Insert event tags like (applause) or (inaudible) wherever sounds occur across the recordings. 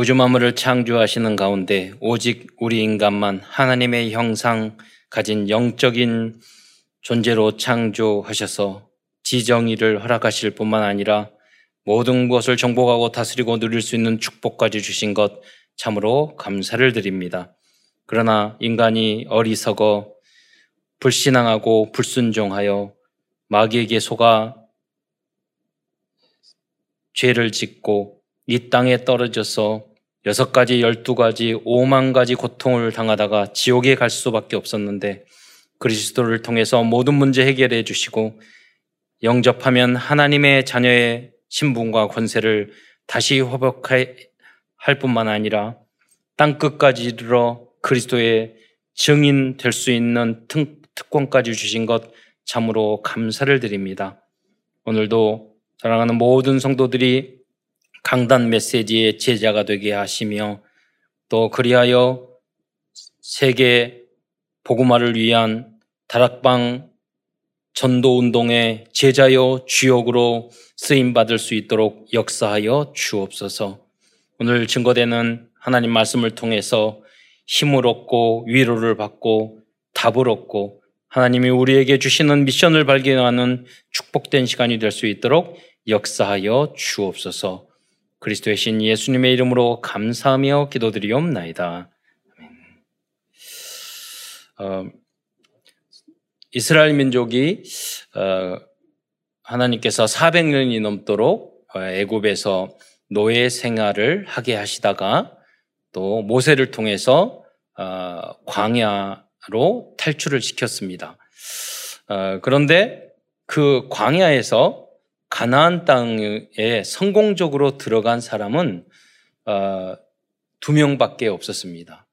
우주 만물을 창조하시는 가운데 오직 우리 인간만 하나님의 형상 가진 영적인 존재로 창조하셔서 지정의를 허락하실 뿐만 아니라 모든 것을 정복하고 다스리고 누릴 수 있는 축복까지 주신 것 참으로 감사를 드립니다. 그러나 인간이 어리석어 불신앙하고 불순종하여 마귀에게 속아 죄를 짓고 이 땅에 떨어져서 여섯 가지, 열두 가지, 오만 가지 고통을 당하다가 지옥에 갈 수밖에 없었는데 그리스도를 통해서 모든 문제 해결해 주시고 영접하면 하나님의 자녀의 신분과 권세를 다시 회복할 뿐만 아니라 땅 끝까지 이르러 그리스도의 증인 될 수 있는 특권까지 주신 것 참으로 감사를 드립니다. 오늘도 사랑하는 모든 성도들이 강단 메시지의 제자가 되게 하시며 또 그리하여 세계 복음화를 위한 다락방 전도 운동의 제자여 주역으로 쓰임 받을 수 있도록 역사하여 주옵소서. 오늘 증거되는 하나님 말씀을 통해서 힘을 얻고 위로를 받고 답을 얻고 하나님이 우리에게 주시는 미션을 발견하는 축복된 시간이 될 수 있도록 역사하여 주옵소서. 그리스도의 신 예수님의 이름으로 감사하며 기도드리옵나이다. 어, 이스라엘 민족이 어, 하나님께서 400년이 넘도록 어, 애굽에서 노예 생활을 하게 하시다가 또 모세를 통해서 어, 광야로 탈출을 시켰습니다. 어, 그런데 그 광야에서 가나안 땅에 성공적으로 들어간 사람은 어, 두 명밖에 없었습니다.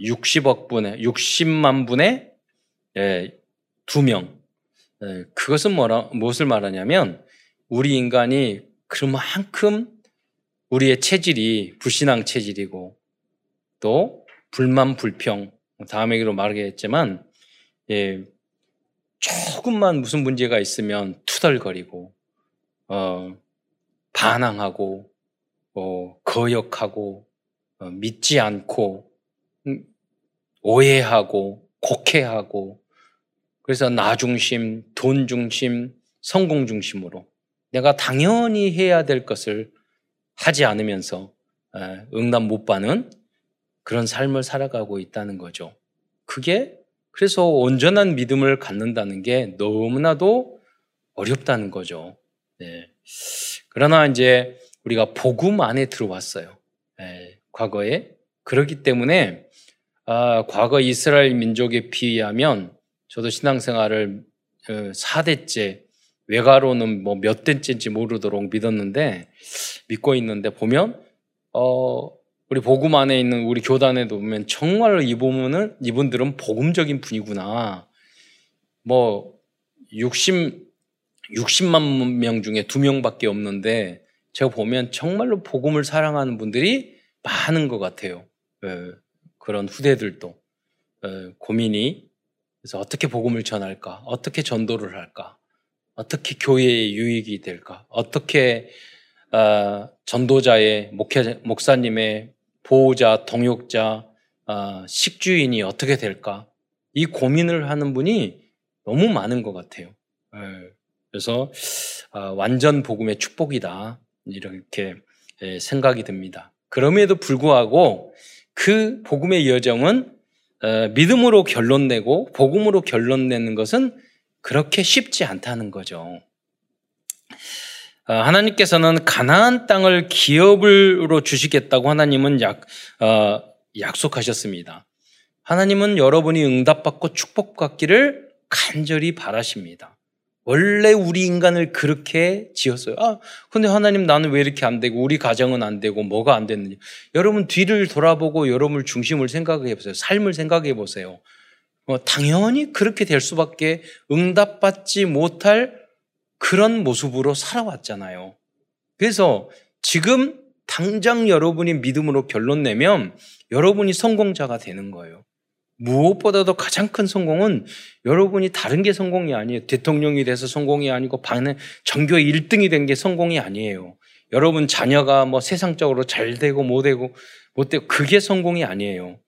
60억 분의 60만 분의 두 명. 그것은 뭐라 무엇을 말하냐면 우리 인간이 그만큼 우리의 체질이 불신앙 체질이고 또 불만 불평 다음에기로 말하겠지만 예, 조금만 무슨 문제가 있으면 투덜거리고 어, 반항하고 어, 거역하고 어, 믿지 않고 음, 오해하고 곡해하고 그래서 나 중심, 돈 중심, 성공 중심으로 내가 당연히 해야 될 것을 하지 않으면서 응답 못 받는 그런 삶을 살아가고 있다는 거죠. 그게 그래서 온전한 믿음을 갖는다는 게 너무나도 어렵다는 거죠. 네. 그러나 이제 우리가 복음 안에 들어왔어요. 네. 과거에. 그렇기 때문에 아, 과거 이스라엘 민족에 비하면 저도 신앙생활을 4대째 어, 외가로는 뭐 몇 대째인지 모르도록 믿었는데 믿고 있는데 보면 어 우리 복음 안에 있는 우리 교단에도 보면 정말 이분은 이분들은 복음적인 분이구나. 뭐 60, 60만 명 중에 두 명밖에 없는데 제가 보면 정말로 복음을 사랑하는 분들이 많은 것 같아요. 예, 그런 후대들도 예, 고민이 그래서 어떻게 복음을 전할까? 어떻게 전도를 할까? 어떻게 교회의 유익이 될까? 어떻게 어, 전도자의 목회, 목사 님의 보호자, 동역자, 어, 식주인이 어떻게 될까? 이 고민을 하는 분이 너무 많은 것 같아요. 예. 그래서 아, 완전 복음의 축복이다 이렇게 예, 생각이 듭니다. 그럼에도 불구하고 그 복음의 여정은 어, 믿음으로 결론 내고 복음으로 결론 내는 것은 그렇게 쉽지 않다는 거죠. 어, 하나님께서는 가나안 땅을 기업으로 주시겠다고 하나님은 약, 어, 약속하셨습니다. 하나님은 여러분이 응답받고 축복받기를 간절히 바라십니다. 원래 우리 인간을 그렇게 지었어요. 아, 근데 하나님 나는 왜 이렇게 안 되고 우리 가정은 안 되고 뭐가 안 됐느냐. 여러분 뒤를 돌아보고 여러분을 중심을 생각해 보세요. 삶을 생각해 보세요. 어, 당연히 그렇게 될 수밖에 응답받지 못할 그런 모습으로 살아왔잖아요. 그래서 지금 당장 여러분이 믿음으로 결론 내면 여러분이 성공자가 되는 거예요. 무엇보다도 가장 큰 성공은 여러분이 다른 게 성공이 아니에요. 대통령이 돼서 성공이 아니고 반은 전교 1등이 된 게 성공이 아니에요. 여러분 자녀가 뭐 세상적으로 잘 되고 못 되고 못 되고 그게 성공이 아니에요.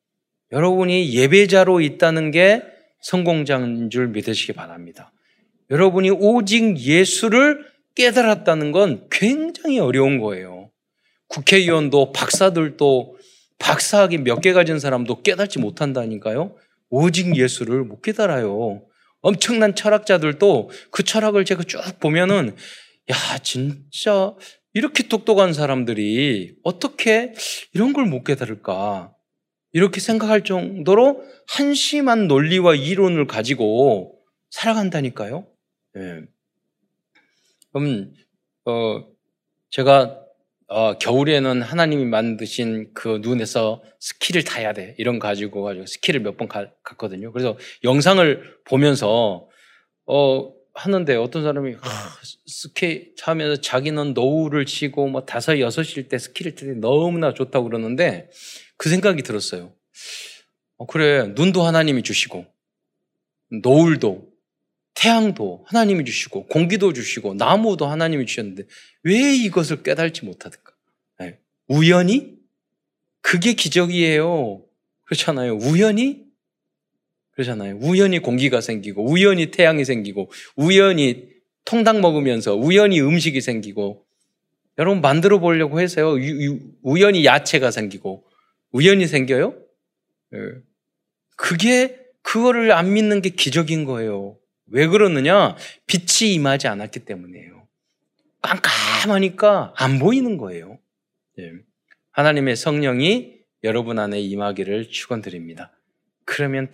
여러분이 예배자로 있다는 게 성공자인 줄 믿으시기 바랍니다. 여러분이 오직 예수를 깨달았다는 건 굉장히 어려운 거예요. 국회의원도 박사들도 박사학위 몇 개 가진 사람도 깨닫지 못한다니까요. 오직 예수를 못 깨달아요. 엄청난 철학자들도 그 철학을 제가 쭉 보면은 야 진짜 이렇게 똑똑한 사람들이 어떻게 이런 걸 못 깨달을까 이렇게 생각할 정도로 한심한 논리와 이론을 가지고 살아간다니까요. 예. 그럼 어 제가 어, 겨울에는 하나님이 만드신 그 눈에서 스키를 타야 돼. 이런 가지고 가지고 스키를 몇 번 갔거든요. 그래서 영상을 보면서 어 하는데 어떤 사람이 아, 스키 타면서 자기는 노을을 치고 뭐 다섯 여섯일 때 스키를 탈때 너무나 좋다고 그러는데 그 생각이 들었어요. 어, 그래 눈도 하나님이 주시고 노을도 태양도 하나님이 주시고 공기도 주시고 나무도 하나님이 주셨는데 왜 이것을 깨달지 못하든가? 네. 우연히? 그게 기적이에요. 그렇잖아요. 우연히? 그렇잖아요. 우연히 공기가 생기고, 우연히 태양이 생기고, 우연히 통닭 먹으면서 우연히 음식이 생기고, 여러분 만들어 보려고 해서요. 우연히 야채가 생기고, 우연히 생겨요? 네. 그게, 그거를 안 믿는 게 기적인 거예요. 왜 그러느냐? 빛이 임하지 않았기 때문이에요. 깜깜하니까 안 보이는 거예요. 네. 하나님의 성령이 여러분 안에 임하기를 축원드립니다. 그러면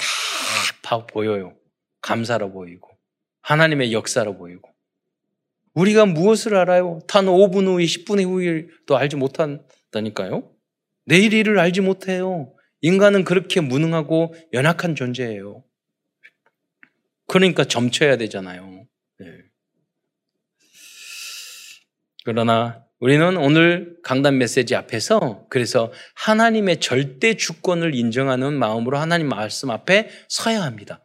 다 보여요. 감사로 보이고 하나님의 역사로 보이고 우리가 무엇을 알아요? 단 5분 후에 10분의 후에도 알지 못한다니까요. 내일 일을 알지 못해요. 인간은 그렇게 무능하고 연약한 존재예요. 그러니까 점쳐야 되잖아요. 네. 그러나 우리는 오늘 강단 메시지 앞에서 그래서 하나님의 절대 주권을 인정하는 마음으로 하나님 말씀 앞에 서야 합니다.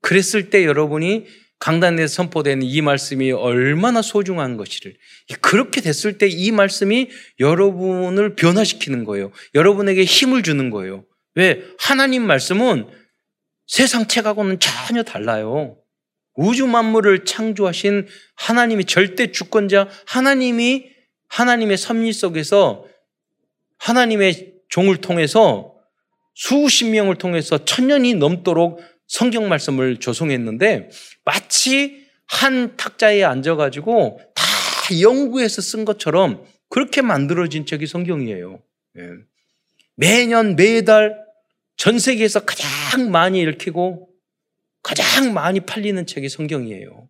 그랬을 때 여러분이 강단에서 선포되는 이 말씀이 얼마나 소중한 것이를 그렇게 됐을 때 이 말씀이 여러분을 변화시키는 거예요. 여러분에게 힘을 주는 거예요. 왜? 하나님 말씀은 세상 책하고는 전혀 달라요. 우주 만물을 창조하신 하나님이 절대 주권자 하나님이 하나님의 섭리 속에서 하나님의 종을 통해서 수십 명을 통해서 천년이 넘도록 성경 말씀을 조성했는데 마치 한 탁자에 앉아가지고 다 연구해서 쓴 것처럼 그렇게 만들어진 책이 성경이에요. 예. 매년 매달 전 세계에서 가장 많이 읽히고 가장 많이 팔리는 책이 성경이에요.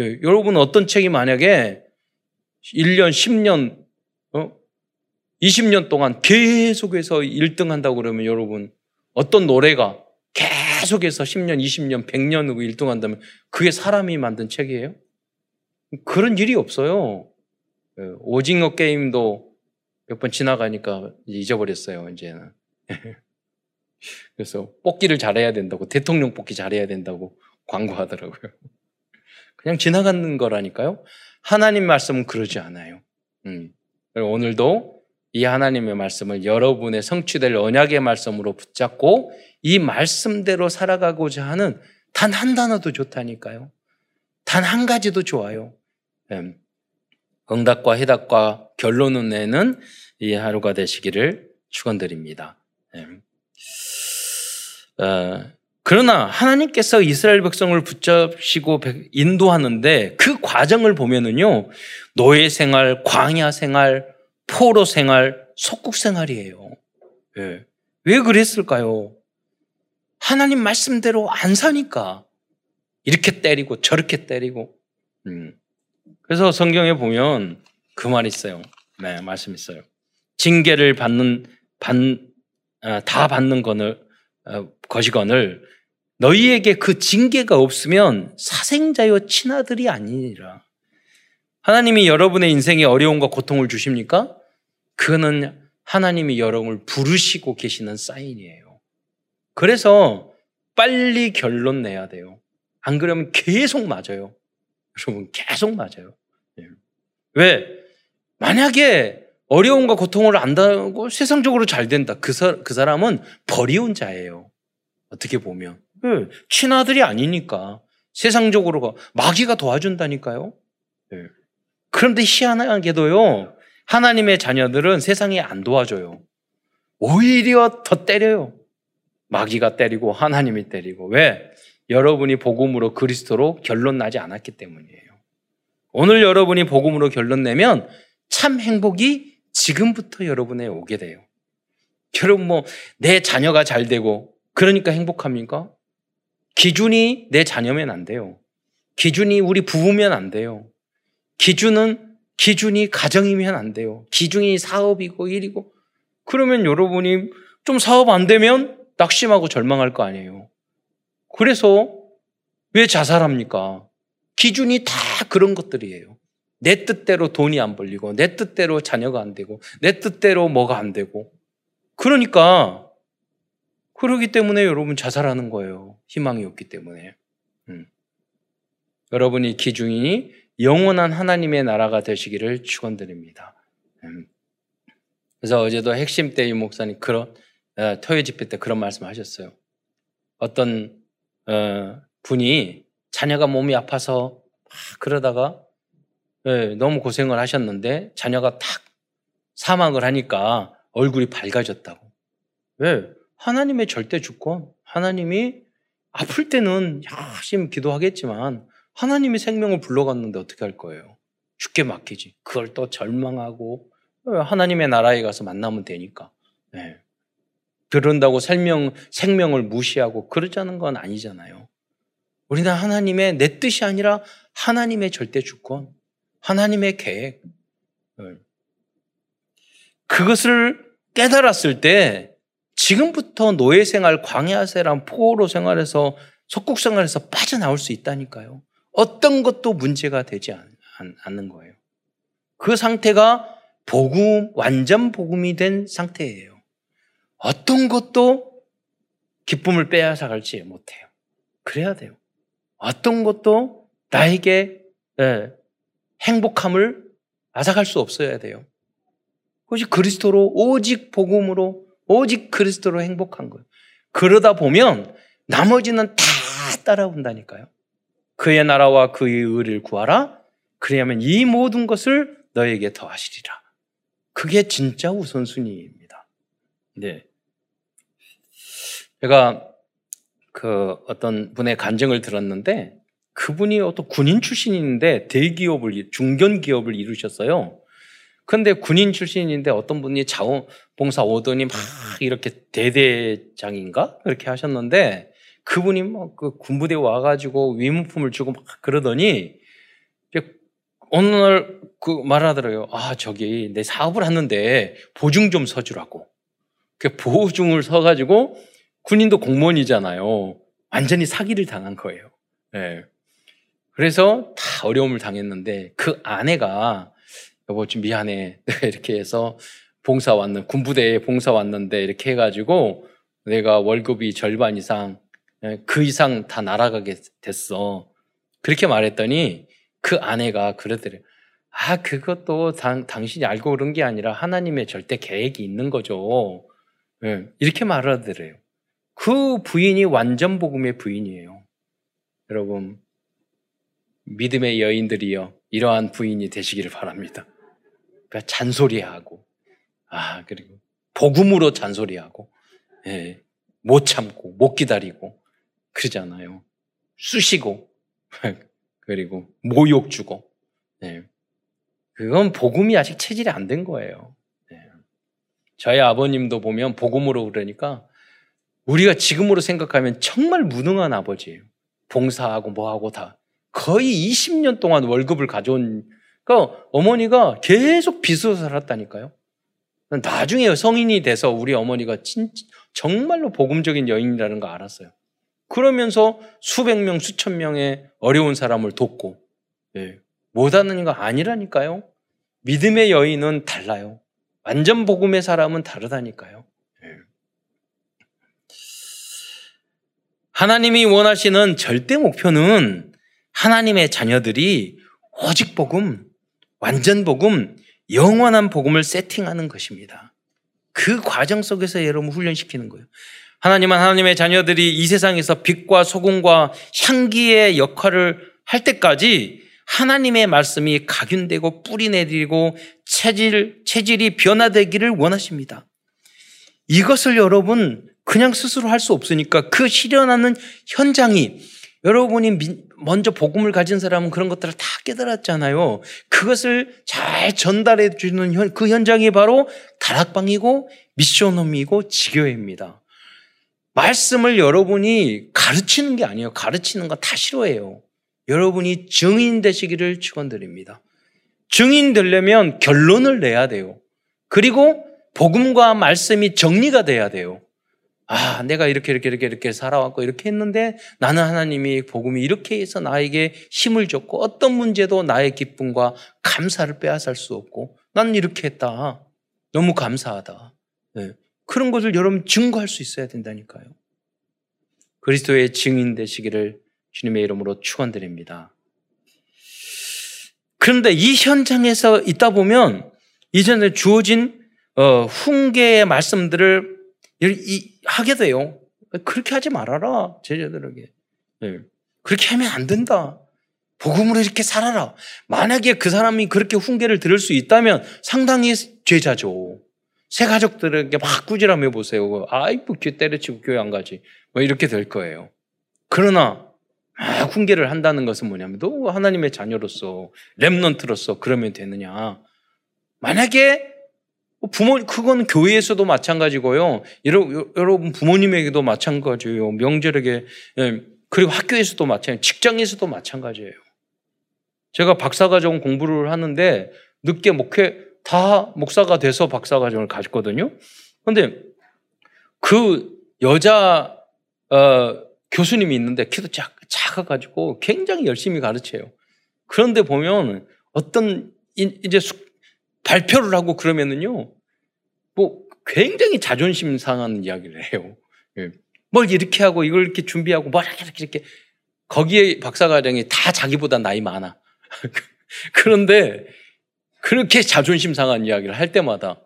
예, 여러분 어떤 책이 만약에 1년, 10년, 어? 20년 동안 계속해서 1등 한다고 그러면 여러분 어떤 노래가 계속해서 10년, 20년, 100년 후고 1등 한다면 그게 사람이 만든 책이에요? 그런 일이 없어요. 예, 오징어 게임도 몇 번 지나가니까 잊어버렸어요, 이제는. (laughs) 그래서 뽑기를 잘해야 된다고, 대통령 뽑기 잘해야 된다고 광고하더라고요. (laughs) 그냥 지나가는 거라니까요. 하나님 말씀은 그러지 않아요. 음. 오늘도 이 하나님의 말씀을 여러분의 성취될 언약의 말씀으로 붙잡고 이 말씀대로 살아가고자 하는 단 한 단어도 좋다니까요. 단 한 가지도 좋아요. 음. 응답과 해답과 결론을 내는 이 하루가 되시기를 축원드립니다. 음. 어, 그러나 하나님께서 이스라엘 백성을 붙잡시고 인도하는데 그 과정을 보면은요, 노예 생활, 광야 생활, 포로 생활, 속국 생활이에요. 예. 왜 그랬을까요? 하나님 말씀대로 안 사니까. 이렇게 때리고 저렇게 때리고. 음. 그래서 성경에 보면 그 말 있어요. 네, 말씀 있어요. 징계를 받는, 받, 아, 다 받는 거는, 어, 것이건을 너희에게 그 징계가 없으면 사생자여 친아들이 아니니라. 하나님이 여러분의 인생에 어려움과 고통을 주십니까? 그거는 하나님이 여러분을 부르시고 계시는 사인이에요. 그래서 빨리 결론 내야 돼요. 안 그러면 계속 맞아요. 여러분, 계속 맞아요. 예. 왜? 만약에 어려움과 고통을 안다고 세상적으로 잘 된다. 그, 사, 그 사람은 버리운 자예요. 어떻게 보면. 네. 친아들이 아니니까. 세상적으로 마귀가 도와준다니까요. 네. 그런데 희한하게도요. 하나님의 자녀들은 세상에 안 도와줘요. 오히려 더 때려요. 마귀가 때리고 하나님이 때리고. 왜? 여러분이 복음으로 그리스도로 결론 나지 않았기 때문이에요. 오늘 여러분이 복음으로 결론 내면 참 행복이 지금부터 여러분에 오게 돼요. 여러분 뭐 내 자녀가 잘 되고 그러니까 행복합니까? 기준이 내 자녀면 안 돼요. 기준이 우리 부부면 안 돼요. 기준은 기준이 가정이면 안 돼요. 기준이 사업이고 일이고 그러면 여러분이 좀 사업 안 되면 낙심하고 절망할 거 아니에요. 그래서 왜 자살합니까? 기준이 다 그런 것들이에요. 내 뜻대로 돈이 안 벌리고, 내 뜻대로 자녀가 안 되고, 내 뜻대로 뭐가 안 되고. 그러니까, 그러기 때문에 여러분 자살하는 거예요. 희망이 없기 때문에. 음. 여러분이 기준이 영원한 하나님의 나라가 되시기를 축원드립니다. 음. 그래서 어제도 핵심 때 이 목사님 그런 어, 토요 집회 때 그런 말씀하셨어요. 어떤 어, 분이 자녀가 몸이 아파서 그러다가 네, 너무 고생을 하셨는데 자녀가 탁 사망을 하니까 얼굴이 밝아졌다고. 왜? 하나님의 절대 주권. 하나님이 아플 때는 열심히 기도하겠지만 하나님이 생명을 불러갔는데 어떻게 할 거예요? 죽게 맡기지. 그걸 또 절망하고 하나님의 나라에 가서 만나면 되니까. 네. 그런다고 생명, 생명을 무시하고 그러자는 건 아니잖아요. 우리는 하나님의 내 뜻이 아니라 하나님의 절대 주권, 하나님의 계획. 네. 그것을 깨달았을 때 지금부터 노예 생활, 광야 생활, 포로 생활에서 속국 생활에서 빠져나올 수 있다니까요. 어떤 것도 문제가 되지 않는 거예요. 그 상태가 복음, 완전 복음이 된 상태예요. 어떤 것도 기쁨을 빼앗아 갈지 못해요. 그래야 돼요. 어떤 것도 나에게 예, 행복함을 앗아갈 수 없어야 돼요. 그것이 그리스도로 오직 복음으로 오직 그리스도로 행복한 거예요. 그러다 보면 나머지는 다 따라온다니까요. 그의 나라와 그의 의를 구하라. 그래야면 이 모든 것을 너에게 더하시리라. 그게 진짜 우선순위입니다. 네. 제가 그 어떤 분의 간증을 들었는데 그분이 어떤 군인 출신인데 대기업을 중견 기업을 이루셨어요. 근데 군인 출신인데 어떤 분이 자원봉사 오더니 막 이렇게 대대장인가 그렇게 하셨는데 그분이 뭐그 군부대 와가지고 위문품을 주고 막 그러더니 어느 날 그 말하더라고요. 아 저기 내 사업을 하는데 보증 좀 서주라고. 그 보증을 서가지고 군인도 공무원이잖아요. 완전히 사기를 당한 거예요. 네. 그래서 다 어려움을 당했는데 그 아내가 여보 좀 미안해 (laughs) 이렇게 해서 봉사 왔는 군부대에 봉사 왔는데 이렇게 해가지고 내가 월급이 절반 이상 예, 그 이상 다 날아가게 됐어. 그렇게 말했더니 그 아내가 그러더래요. 아, 그것도 당, 당신이 알고 그런 게 아니라 하나님의 절대 계획이 있는 거죠. 네, 이렇게 말하더래요. 그 부인이 완전 복음의 부인이에요. 여러분, 믿음의 여인들이요. 이러한 부인이 되시기를 바랍니다. 그러니까 잔소리하고, 아, 그리고 복음으로 잔소리하고, 예, 못 참고, 못 기다리고, 그러잖아요. 쑤시고, (laughs) 그리고 모욕 주고, 예. 그건 복음이 아직 체질이 안 된 거예요. 예. 저희 아버님도 보면 복음으로 그러니까 우리가 지금으로 생각하면 정말 무능한 아버지예요. 봉사하고 뭐하고 다. 거의 20년 동안 월급을 가져온, 그러니까 어머니가 계속 빚으로 살았다니까요. 나중에 성인이 돼서 우리 어머니가 진, 정말로 복음적인 여인이라는 거 알았어요. 그러면서 수백 명, 수천 명의 어려운 사람을 돕고, 예, 못하는 거 아니라니까요. 믿음의 여인은 달라요. 완전 복음의 사람은 다르다니까요. 하나님이 원하시는 절대 목표는 하나님의 자녀들이 오직 복음, 완전 복음, 영원한 복음을 세팅하는 것입니다. 그 과정 속에서 여러분 훈련시키는 거예요. 하나님은 하나님의 자녀들이 이 세상에서 빛과 소금과 향기의 역할을 할 때까지 하나님의 말씀이 각윤되고 뿌리 내리고 체질, 체질이 변화되기를 원하십니다. 이것을 여러분 그냥 스스로 할 수 없으니까 그 실현하는 현장이 여러분이 먼저 복음을 가진 사람은 그런 것들을 다 깨달았잖아요. 그것을 잘 전달해 주는 그 현장이 바로 다락방이고 미션홈이고 지교회입니다. 말씀을 여러분이 가르치는 게 아니에요. 가르치는 거 다 싫어해요. 여러분이 증인 되시기를 축원드립니다. 증인 되려면 결론을 내야 돼요. 그리고 복음과 말씀이 정리가 돼야 돼요. 아, 내가 이렇게 이렇게 이렇게 이렇게 살아왔고 이렇게 했는데 나는 하나님이 복음이 이렇게 해서 나에게 힘을 줬고 어떤 문제도 나의 기쁨과 감사를 빼앗을 수 없고 나는 이렇게 했다. 너무 감사하다. 네. 그런 것을 여러분 증거할 수 있어야 된다니까요. 그리스도의 증인 되시기를 주님의 이름으로 축원드립니다. 그런데 이 현장에서 있다 보면 이전에 주어진 어, 훈계의 말씀들을 하게 돼요. 그렇게 하지 말아라 제자들에게. 네. 그렇게 하면 안 된다. 복음으로 이렇게 살아라. 만약에 그 사람이 그렇게 훈계를 들을 수 있다면 상당히 죄자죠. 새 가족들에게 막 꾸지람해 보세요. 아이고, 귀 때려치고 교회 안 가지. 뭐 이렇게 될 거예요. 그러나 막 훈계를 한다는 것은 뭐냐면 너 하나님의 자녀로서 렘넌트로서 그러면 되느냐. 만약에 부모 그건 교회에서도 마찬가지고요. 여러분 부모님에게도 마찬가지예요. 명절에게 예, 그리고 학교에서도 마찬가지, 직장에서도 마찬가지예요. 제가 박사과정 공부를 하는데 늦게 목회 다 목사가 돼서 박사과정을 가졌거든요. 그런데 그 여자 어, 교수님이 있는데 키도 작, 작아가지고 굉장히 열심히 가르쳐요. 그런데 보면 어떤 이제 발표를 하고 그러면은요, 뭐 굉장히 자존심 상하는 이야기를 해요. 예. 뭘 이렇게 하고 이걸 이렇게 준비하고 뭘 이렇게 이렇게 거기에 박사과정이 다 자기보다 나이 많아. (laughs) 그런데 그렇게 자존심 상한 이야기를 할 때마다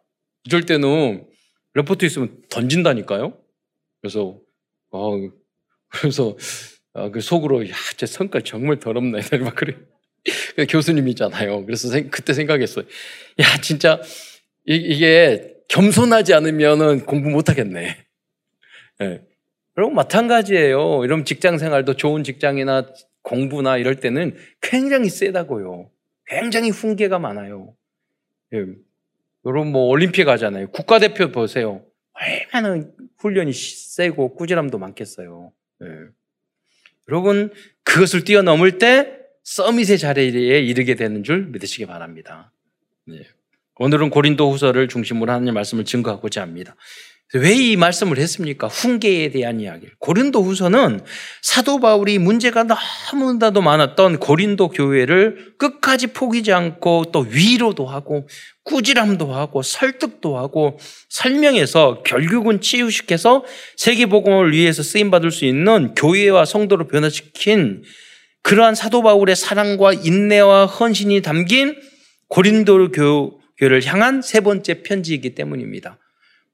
이럴 때는 레포트 있으면 던진다니까요. 그래서 어 그래서 어, 그 속으로 야 제 성깔 정말 더럽네 (laughs) 막 그래. 교수님이잖아요. 그래서 생, 그때 생각했어요. 야 진짜 이, 이게 겸손하지 않으면은 공부 못 하겠네. 예. 그리고 마찬가지예요. 이런 직장 생활도 좋은 직장이나 공부나 이럴 때는 굉장히 세다고요. 굉장히 훈계가 많아요. 예. 여러분 뭐 올림픽 가잖아요. 국가대표 보세요. 얼마나 훈련이 세고 꾸지람도 많겠어요. 예. 여러분 그것을 뛰어넘을 때 서밋의 자리에 이르게 되는 줄 믿으시기 바랍니다. 예. 오늘은 고린도 후서를 중심으로 하나님 말씀을 증거하고자 합니다. 왜 이 말씀을 했습니까? 훈계에 대한 이야기. 고린도 후서는 사도 바울이 문제가 너무나도 많았던 고린도 교회를 끝까지 포기지 않고 또 위로도 하고 꾸지람도 하고 설득도 하고 설명해서 결국은 치유시켜서 세계복음을 위해서 쓰임받을 수 있는 교회와 성도를 변화시킨 그러한 사도 바울의 사랑과 인내와 헌신이 담긴 고린도 교회를 향한 세 번째 편지이기 때문입니다.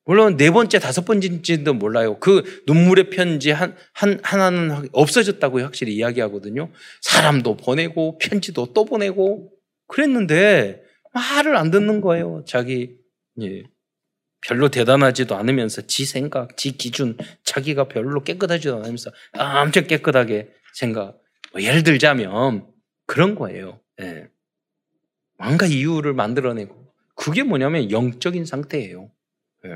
물론 네 번째, 다섯 번째인지도 몰라요. 그 눈물의 편지 한, 한, 하나는 없어졌다고 확실히 이야기하거든요. 사람도 보내고, 편지도 또 보내고, 그랬는데, 말을 안 듣는 거예요. 자기, 예. 별로 대단하지도 않으면서 지 생각, 지 기준, 자기가 별로 깨끗하지도 않으면서 엄청 깨끗하게 생각. 뭐 예를 들자면 그런 거예요. 예. 뭔가 이유를 만들어내고. 그게 뭐냐면 영적인 상태예요. 예.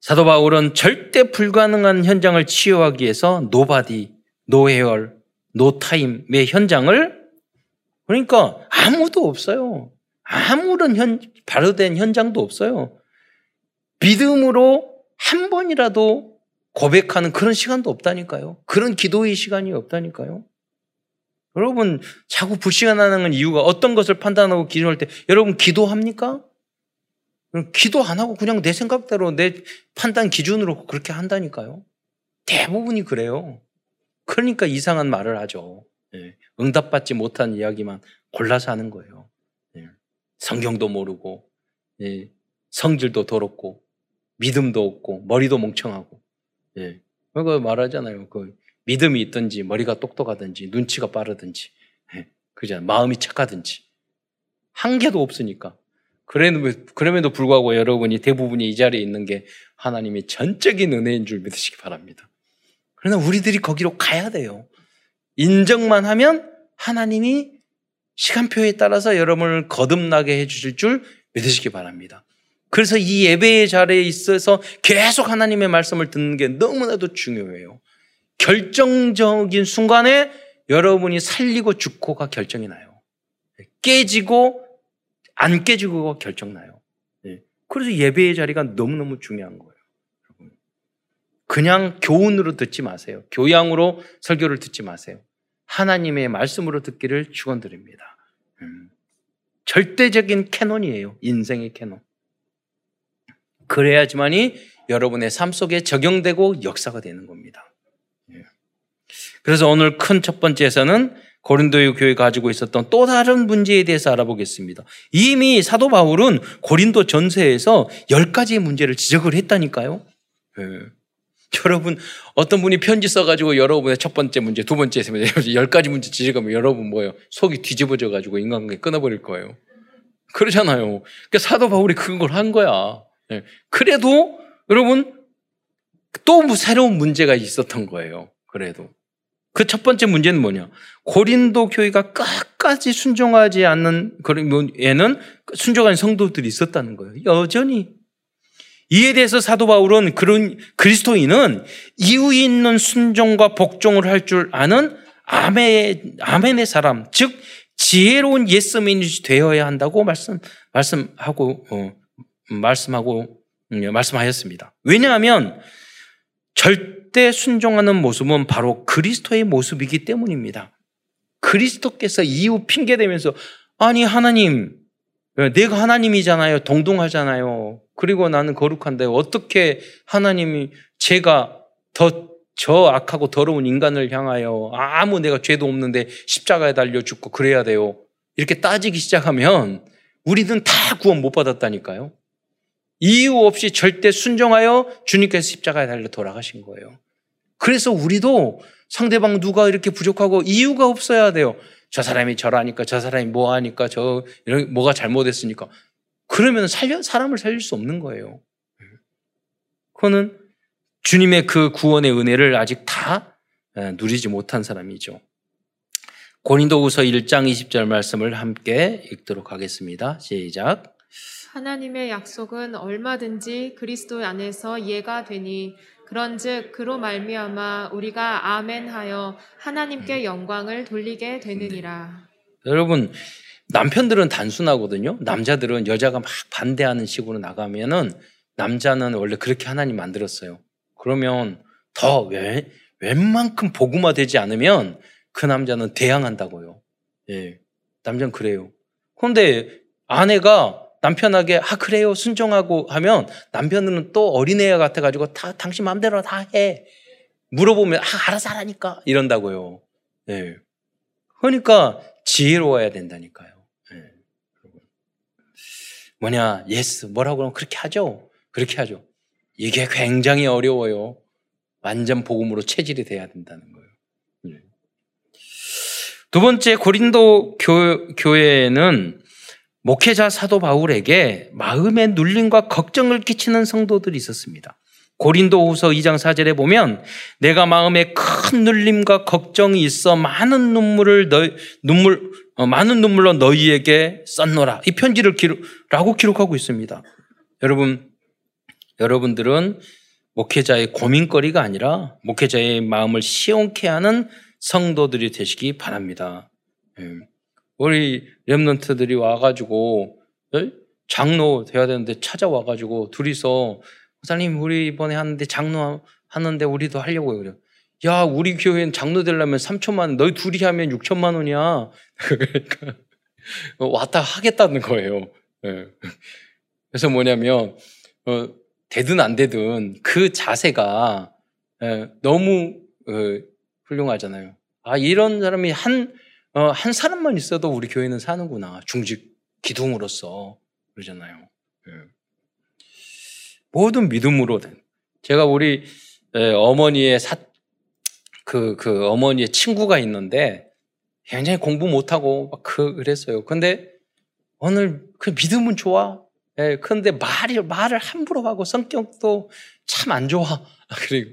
사도 바울은 절대 불가능한 현장을 치유하기 위해서 nobody, nowhere, no time의 현장을 그러니까 아무도 없어요. 아무런 현, 바로 된 현장도 없어요. 믿음으로 한 번이라도 고백하는 그런 시간도 없다니까요. 그런 기도의 시간이 없다니까요. 여러분, 자꾸 불시간하는 이유가 어떤 것을 판단하고 기도할 때 여러분 기도합니까? 기도 안 하고 그냥 내 생각대로 내 판단 기준으로 그렇게 한다니까요. 대부분이 그래요. 그러니까 이상한 말을 하죠. 예. 응답받지 못한 이야기만 골라서 하는 거예요. 성경도 모르고 예, 성질도 더럽고 믿음도 없고 머리도 멍청하고 예. 그거 말하잖아요. 그 믿음이 있든지 머리가 똑똑하든지 눈치가 빠르든지 예. 그잖아요. 마음이 착하든지 한 개도 없으니까 그럼에도 불구하고 여러분이 대부분이 이 자리에 있는 게 하나님의 전적인 은혜인 줄 믿으시기 바랍니다. 그러나 우리들이 거기로 가야 돼요. 인정만 하면 하나님이 시간표에 따라서 여러분을 거듭나게 해주실 줄 믿으시기 바랍니다. 그래서 이 예배의 자리에 있어서 계속 하나님의 말씀을 듣는 게 너무나도 중요해요. 결정적인 순간에 여러분이 살리고 죽고가 결정이 나요. 깨지고 안 깨지고가 결정나요. 예. 그래서 예배의 자리가 너무너무 중요한 거예요. 그냥 교훈으로 듣지 마세요. 교양으로 설교를 듣지 마세요. 하나님의 말씀으로 듣기를 축원드립니다. 음. 절대적인 canon이에요. 인생의 캐논. 그래야지만이 여러분의 삶 속에 적용되고 역사가 되는 겁니다. 예. 그래서 오늘 큰 첫 번째에서는 고린도의 교회가 가지고 있었던 또 다른 문제에 대해서 알아보겠습니다. 이미 사도 바울은 고린도 전서에서 열 가지의 문제를 지적을 했다니까요. 예. (laughs) 여러분 어떤 분이 편지 써가지고 여러분의 첫 번째 문제, 두 번째, 세 번째, 열 가지 문제 지적하면 여러분 뭐예요? 속이 뒤집어져 가지고 인간관계 끊어버릴 거예요. 그러잖아요. 그러니까 사도 바울이 그걸 한 거야. 네. 그래도 여러분 또뭐 새로운 문제가 있었던 거예요. 그래도 그 첫 번째 문제는 뭐냐? 고린도 교회가 끝까지 순종하지 않는 그런 에는 순종한 성도들이 있었다는 거예요. 여전히 이에 대해서 사도 바울은 그런 그리스도인은 이유 있는 순종과 복종을 할 줄 아는 아멘, 아멘의 사람, 즉 지혜로운 예스민이 되어야 한다고 말씀 말씀하고 어, 말씀하고 음, 말씀하였습니다. 왜냐하면 절대 순종하는 모습은 바로 그리스도의 모습이기 때문입니다. 그리스도께서 이유 핑계 대면서 아니 하나님 내가 하나님이잖아요. 동동하잖아요. 그리고 나는 거룩한데 어떻게 하나님이 제가 더 저 악하고 더러운 인간을 향하여 아무 내가 죄도 없는데 십자가에 달려 죽고 그래야 돼요. 이렇게 따지기 시작하면 우리는 다 구원 못 받았다니까요. 이유 없이 절대 순종하여 주님께서 십자가에 달려 돌아가신 거예요. 그래서 우리도 상대방 누가 이렇게 부족하고 이유가 없어야 돼요. 저 사람이 저라니까, 저 사람이 뭐 하니까, 저, 이런, 뭐가 잘못했으니까. 그러면 살려, 사람을 살릴 수 없는 거예요. 그거는 주님의 그 구원의 은혜를 아직 다 누리지 못한 사람이죠. 고린도후서 1장 20절 말씀을 함께 읽도록 하겠습니다. 시작. 하나님의 약속은 얼마든지 그리스도 안에서 이해가 되니 그런즉 그로 말미암아 우리가 아멘하여 하나님께 음. 영광을 돌리게 되느니라. 네. 여러분 남편들은 단순하거든요. 남자들은 여자가 막 반대하는 식으로 나가면은 남자는 원래 그렇게 하나님 만들었어요. 그러면 더 왜, 웬만큼 복음화 되지 않으면 그 남자는 대항한다고요. 예. 남자는 그래요. 그런데 아내가 남편에게 아 그래요 순종하고 하면 남편은 또 어린애 같아가지고 다 당신 마음대로 다 해. 물어보면 아 알아서 하라니까 이런다고요. 네. 그러니까 지혜로워야 된다니까요. 네. 뭐냐 yes 뭐라고 그러면 그렇게 하죠. 그렇게 하죠. 이게 굉장히 어려워요. 완전 복음으로 체질이 돼야 된다는 거예요. 네. 두 번째 고린도 교, 교회는 목회자 사도 바울에게 마음의 눌림과 걱정을 끼치는 성도들이 있었습니다. 고린도 후서 2장 4절에 보면 내가 마음에 큰 눌림과 걱정이 있어 많은 눈물을 너, 눈물, 어, 많은 눈물로 너희에게 썼노라. 이 편지를 기록, 라고 기록하고 있습니다. 여러분, 여러분들은 목회자의 고민거리가 아니라 목회자의 마음을 시원케 하는 성도들이 되시기 바랍니다. 음. 우리 랩런트들이 와가지고 장로 돼야 되는데 찾아와가지고 둘이서 목사님 우리 이번에 하는데 장로 하는데 우리도 하려고 그래요. 야 우리 교회는 장로 되려면 3천만 원, 너희 둘이 하면 6천만 원이야. (laughs) 그러니까 왔다 하겠다는 거예요. 네. 그래서 뭐냐면 어, 되든 안 되든 그 자세가 예, 너무 어, 훌륭하잖아요. 아 이런 사람이 한 어, 한 사람만 있어도 우리 교회는 사는구나. 중직 기둥으로서 그러잖아요. 예. 모든 믿음으로 된. 제가 우리 어머니의 사, 그, 그 어머니의 친구가 있는데 굉장히 공부 못하고 막 그, 그랬어요. 근데 오늘 그 믿음은 좋아. 예, 근데 말이, 말을 함부로 하고 성격도 참 안 좋아. (laughs) 그리고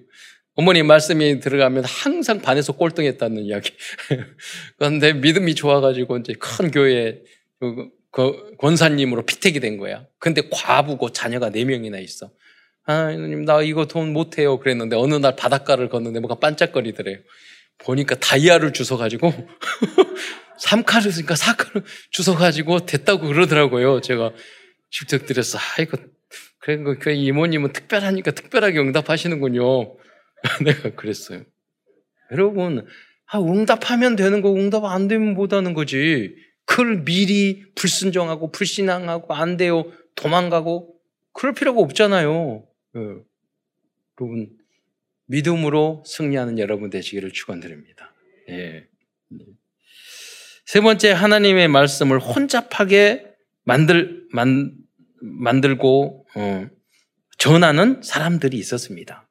어머니 말씀이 들어가면 항상 반에서 꼴등했다는 이야기. (laughs) 그런데 믿음이 좋아가지고 이제 큰 교회 그, 그 권사님으로 피택이 된 거야. 근데 과부고 자녀가 네 명이나 있어. 하나님 나 이거 돈 못해요 그랬는데 어느 날 바닷가를 걷는데 뭐가 반짝거리더래요. 보니까 다이아를 주워가지고 삼카를 쓰니까 사카를 주워가지고 됐다고 그러더라고요. 제가 직접 드렸어. 아이고 그래 그 이모님은 특별하니까 특별하게 응답하시는군요. (laughs) 내가 그랬어요. 여러분 아, 응답하면 되는 거 응답 안 되면 못 하는 거지. 그걸 미리 불순종하고 불신앙하고 안 돼요 도망가고 그럴 필요가 없잖아요. 예. 여러분 믿음으로 승리하는 여러분 되시기를 축원드립니다. 예. 세 번째 하나님의 말씀을 혼잡하게 만들 만, 만들고 어, 전하는 사람들이 있었습니다.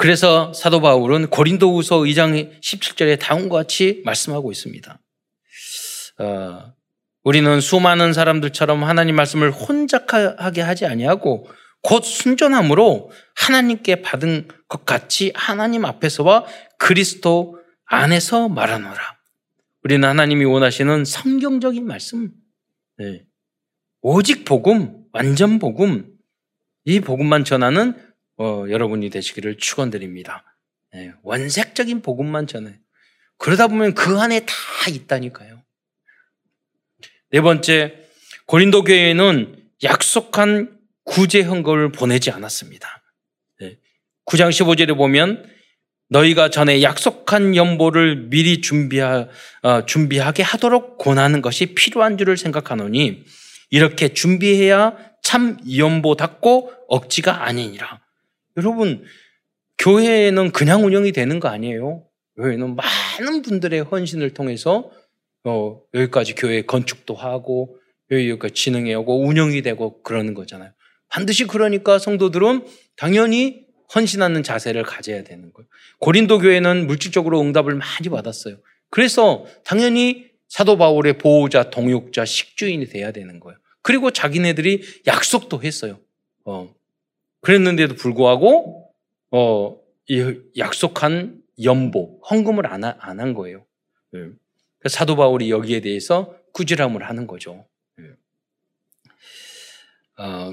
그래서 사도 바울은 고린도후서 2장 17절에 다음과 같이 말씀하고 있습니다. 어, 우리는 수많은 사람들처럼 하나님 말씀을 혼잡하게 하지 아니하고 곧 순전함으로 하나님께 받은 것 같이 하나님 앞에서와 그리스도 안에서 말하노라. 우리는 하나님이 원하시는 성경적인 말씀, 네. 오직 복음, 완전 복음, 이 복음만 전하는 어, 여러분이 되시기를 축원드립니다. 네. 원색적인 복음만 전해. 그러다 보면 그 안에 다 있다니까요. 네 번째, 고린도 교회는 약속한 구제 헌금을 보내지 않았습니다. 9장 15절에 보면 너희가 전에 약속한 연보를 미리 준비하, 어, 준비하게 하도록 권하는 것이 필요한 줄을 생각하노니 이렇게 준비해야 참 연보답고 억지가 아니니라. 여러분, 교회는 그냥 운영이 되는 거 아니에요. 교회는 많은 분들의 헌신을 통해서 어, 여기까지 교회 건축도 하고 여기까지 진행해 오고 운영이 되고 그러는 거잖아요. 반드시 그러니까 성도들은 당연히 헌신하는 자세를 가져야 되는 거예요. 고린도 교회는 물질적으로 응답을 많이 받았어요. 그래서 당연히 사도 바울의 보호자, 동역자, 식주인이 돼야 되는 거예요. 그리고 자기네들이 약속도 했어요. 어. 그랬는데도 불구하고 어, 이 약속한 연보, 헌금을 안 한 거예요. 네. 사도 바울이 여기에 대해서 꾸지람을 하는 거죠. 네. 어,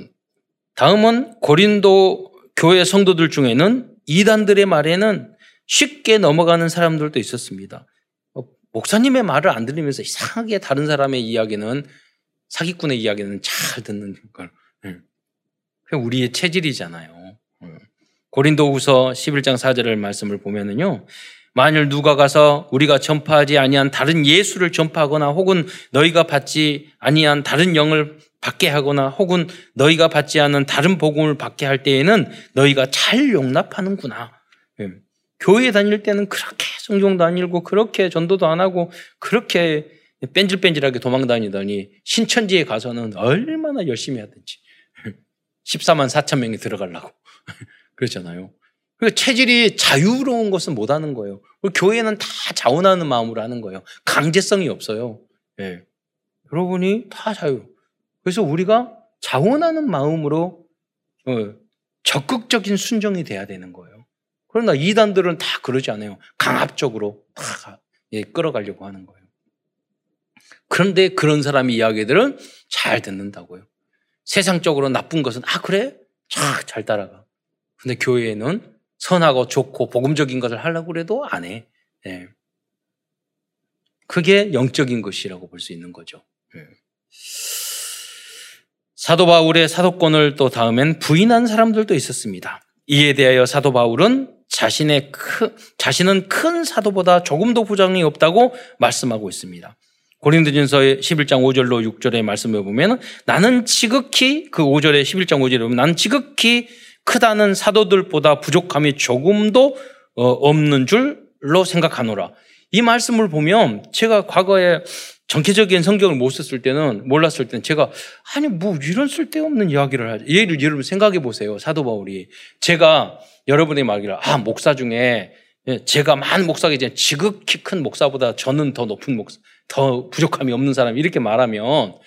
다음은 고린도 교회 성도들 중에는 이단들의 말에는 쉽게 넘어가는 사람들도 있었습니다. 어, 목사님의 말을 안 들으면서 이상하게 다른 사람의 이야기는 사기꾼의 이야기는 잘 듣는 걸. 네. 우리의 체질이잖아요. 네. 고린도후서 11장 4절을 말씀을 보면은요. 만일 누가 가서 우리가 전파하지 아니한 다른 예수를 전파하거나 혹은 너희가 받지 아니한 다른 영을 받게 하거나 혹은 너희가 받지 않은 다른 복음을 받게 할 때에는 너희가 잘 용납하는구나. 예. 교회 다닐 때는 그렇게 성경도 안 읽고 그렇게 전도도 안 하고 그렇게 뺀질뺀질하게 도망 다니더니 신천지에 가서는 얼마나 열심히 하든지 14만 4천 명이 들어가려고 (laughs) 그러잖아요. 그 체질이 자유로운 것은 못 하는 거예요. 교회는 다 자원하는 마음으로 하는 거예요. 강제성이 없어요. 예. 여러분이 다 자유. 그래서 우리가 자원하는 마음으로 어, 적극적인 순종이 돼야 되는 거예요. 그러나 이단들은 다 그러지 않아요. 강압적으로 다 예, 끌어가려고 하는 거예요. 그런데 그런 사람의 이야기들은 잘 듣는다고요. 세상적으로 나쁜 것은 아 그래? 잘 따라가. 근데 교회는 선하고 좋고 복음적인 것을 하려고 그래도 안 해. 예. 그게 영적인 것이라고 볼 수 있는 거죠. 예. 사도 바울의 사도권을 또 다음엔 부인한 사람들도 있었습니다. 이에 대하여 사도 바울은 자신의 큰, 자신은 큰 사도보다 조금도 부정이 없다고 말씀하고 있습니다. 고린도전서 11장 5절로 6절의 말씀을 보면 나는 지극히 그 5절에 11장 5절에 보면 나는 지극히 크다는 사도들보다 부족함이 조금도 어, 없는 줄로 생각하노라. 이 말씀을 보면 제가 과거에 정체적인 성경을 못 썼을 때는 몰랐을 때는 제가 아니 뭐 이런 쓸데없는 이야기를 하지. 예를 여러분 생각해 보세요. 사도 바울이 제가 여러분의 말기를 아 목사 중에 예, 제가 만 목사기 전에 지극히 큰 목사보다 저는 더 높은 목사, 더 부족함이 없는 사람 이렇게 말하면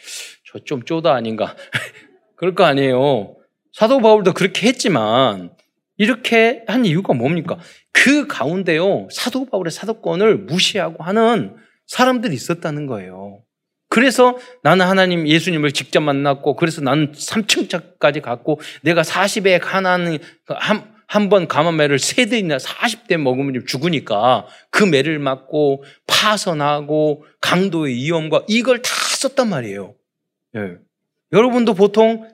저 좀 쪼다 아닌가 (laughs) 그럴 거 아니에요. 사도 바울도 그렇게 했지만 이렇게 한 이유가 뭡니까? 그 가운데요 사도 바울의 사도권을 무시하고 하는 사람들이 있었다는 거예요. 그래서 나는 하나님 예수님을 직접 만났고 그래서 나는 3층까지 갔고 내가 40에 가난 한, 한 번 감한매를 세 대이나 40대 먹으면 죽으니까 그 매를 맞고 파선하고 강도의 위험과 이걸 다 썼단 말이에요. 예. 여러분도 보통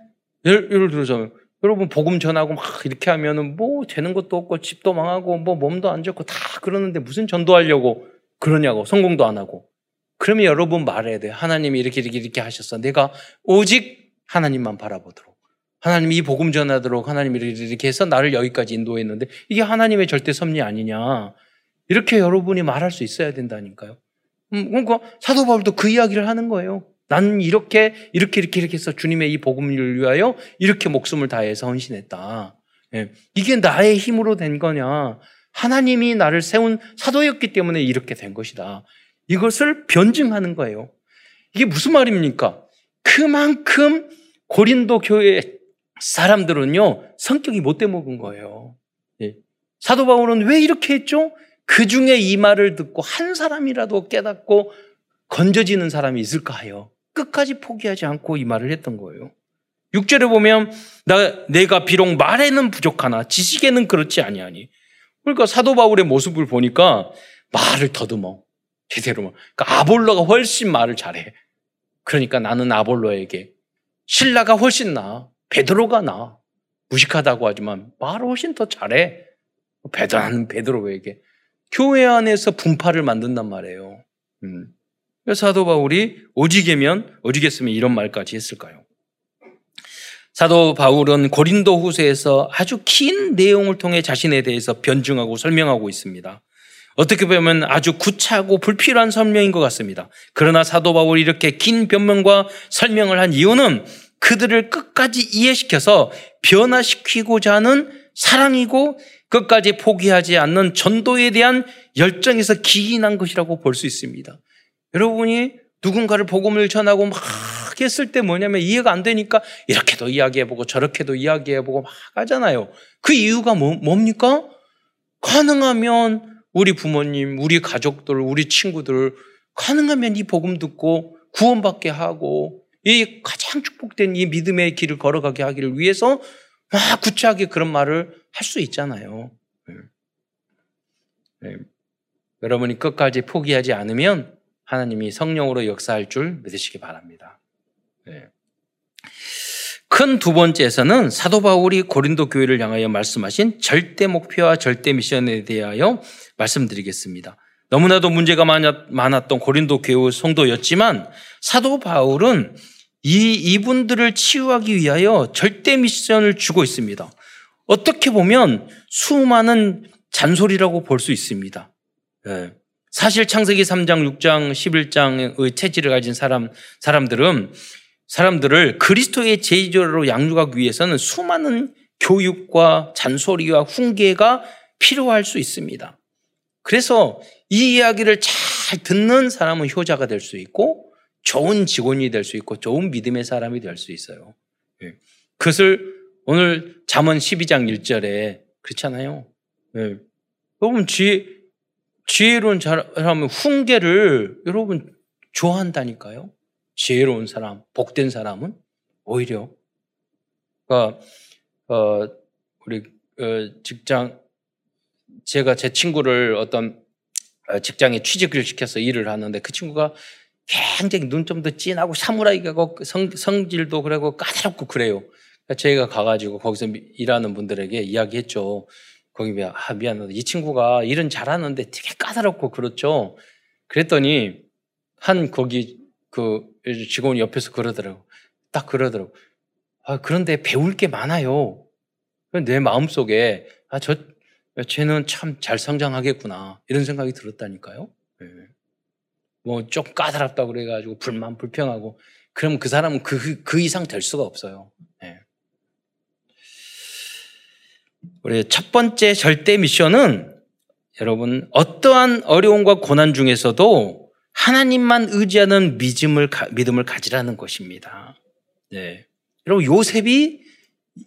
예를, 예를 들어서 여러분 복음 전하고 막 이렇게 하면은 뭐 되는 것도 없고 집도 망하고 뭐 몸도 안 좋고 다 그러는데 무슨 전도하려고 그러냐고 성공도 안 하고 그러면 여러분 말해야 돼요. 하나님이 이렇게 이렇게 이렇게 하셨어. 내가 오직 하나님만 바라보도록. 하나님이 이 복음 전하도록 하나님이 이렇게 해서 나를 여기까지 인도했는데 이게 하나님의 절대 섭리 아니냐. 이렇게 여러분이 말할 수 있어야 된다니까요. 음, 그러니까 사도 바울도 그 이야기를 하는 거예요. 나는 이렇게 이렇게 이렇게 이렇게 해서 주님의 이 복음을 위하여 이렇게 목숨을 다해서 헌신했다. 예. 이게 나의 힘으로 된 거냐? 하나님이 나를 세운 사도였기 때문에 이렇게 된 것이다. 이것을 변증하는 거예요. 이게 무슨 말입니까? 그만큼 고린도 교회 사람들은요, 성격이 못돼 먹은 거예요. 예. 사도 바울은 왜 이렇게 했죠? 그 중에 이 말을 듣고 한 사람이라도 깨닫고 건져지는 사람이 있을까 하여 끝까지 포기하지 않고 이 말을 했던 거예요. 6절에 보면 나, 내가 비록 말에는 부족하나 지식에는 그렇지 아니하니 그러니까 사도 바울의 모습을 보니까 말을 더듬어. 제대로. 그러니까 아볼로가 훨씬 말을 잘해. 그러니까 나는 아볼로에게 신라가 훨씬 나. 베드로가 나. 무식하다고 하지만 말을 훨씬 더 잘해. 베드로는 베드로에게 교회 안에서 분파를 만든단 말이에요. 음. 사도 바울이 오지게면 오지겠으면 이런 말까지 했을까요? 사도 바울은 고린도 후서에서 아주 긴 내용을 통해 자신에 대해서 변증하고 설명하고 있습니다. 어떻게 보면 아주 구차하고 불필요한 설명인 것 같습니다. 그러나 사도 바울이 이렇게 긴 변명과 설명을 한 이유는 그들을 끝까지 이해시켜서 변화시키고자 하는 사랑이고 끝까지 포기하지 않는 전도에 대한 열정에서 기인한 것이라고 볼 수 있습니다. 여러분이 누군가를 복음을 전하고 막 했을 때 뭐냐면 이해가 안 되니까 이렇게도 이야기해보고 저렇게도 이야기해보고 막 하잖아요. 그 이유가 뭐, 뭡니까? 가능하면 우리 부모님, 우리 가족들, 우리 친구들 가능하면 이 복음 듣고 구원받게 하고 이 가장 축복된 이 믿음의 길을 걸어가게 하기를 위해서 막 구차하게 그런 말을 할 수 있잖아요. 네. 네. 여러분이 끝까지 포기하지 않으면 하나님이 성령으로 역사할 줄 믿으시기 바랍니다. 네. 큰두 번째에서는 사도 바울이 고린도 교회를 향하여 말씀하신 절대 목표와 절대 미션에 대하여 말씀드리겠습니다. 너무나도 문제가 많았던 고린도 교회 성도였지만 사도 바울은 이 이분들을 치유하기 위하여 절대 미션을 주고 있습니다. 어떻게 보면 수많은 잔소리라고 볼 수 있습니다. 네. 사실 창세기 3장, 6장, 11장의 체질을 가진 사람, 사람들은 사람들을 그리스도의 제자로 양육하기 위해서는 수많은 교육과 잔소리와 훈계가 필요할 수 있습니다. 그래서 이 이야기를 잘 듣는 사람은 효자가 될 수 있고 좋은 직원이 될 수 있고 좋은 믿음의 사람이 될 수 있어요. 예. 그것을 오늘 잠언 12장 1절에 그렇잖아요. 예. 여러분 지혜, 지혜로운 사람은 훈계를 여러분 좋아한다니까요. 지혜로운 사람, 복된 사람은 오히려 그러니까 어, 우리 어, 직장 제가 제 친구를 어떤 어, 직장에 취직을 시켜서 일을 하는데 그 친구가 굉장히 눈 좀 더 진하고 사무라이 가고 성, 성질도 그러고 까다롭고 그래요. 그러니까 저희가 가가지고 거기서 일하는 분들에게 이야기했죠. 거기 아 미안하다 이 친구가 일은 잘하는데 되게 까다롭고 그렇죠. 그랬더니 한 거기 그 직원이 옆에서 그러더라고. 딱 그러더라고. 아, 그런데 배울 게 많아요. 내 마음속에, 아, 저, 쟤는 참 잘 성장하겠구나. 이런 생각이 들었다니까요. 네. 뭐 좀 까다롭다고 그래가지고 불만 불평하고 그럼 그 사람은 그, 그 이상 될 수가 없어요. 네. 우리 첫 번째 절대 미션은 여러분 어떠한 어려움과 고난 중에서도 하나님만 의지하는 믿음을 믿음을 가지라는 것입니다. 네. 여러분 요셉이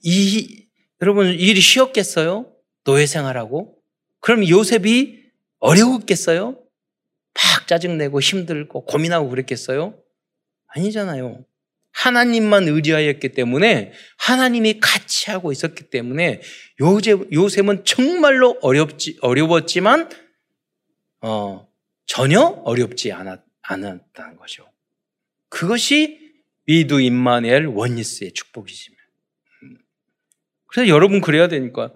이 여러분 일이 쉬웠겠어요? 노예 생활하고? 그럼 요셉이 어려웠겠어요? 막 짜증내고 힘들고 고민하고 그랬겠어요? 아니잖아요. 하나님만 의지하였기 때문에 하나님이 같이 하고 있었기 때문에 요셉, 요셉은 정말로 어렵지, 어려웠지만, 어, 전혀 어렵지 않았, 않았다는 거죠. 그것이 with Immanuel oneness의 축복이지만. 그래서 여러분 그래야 되니까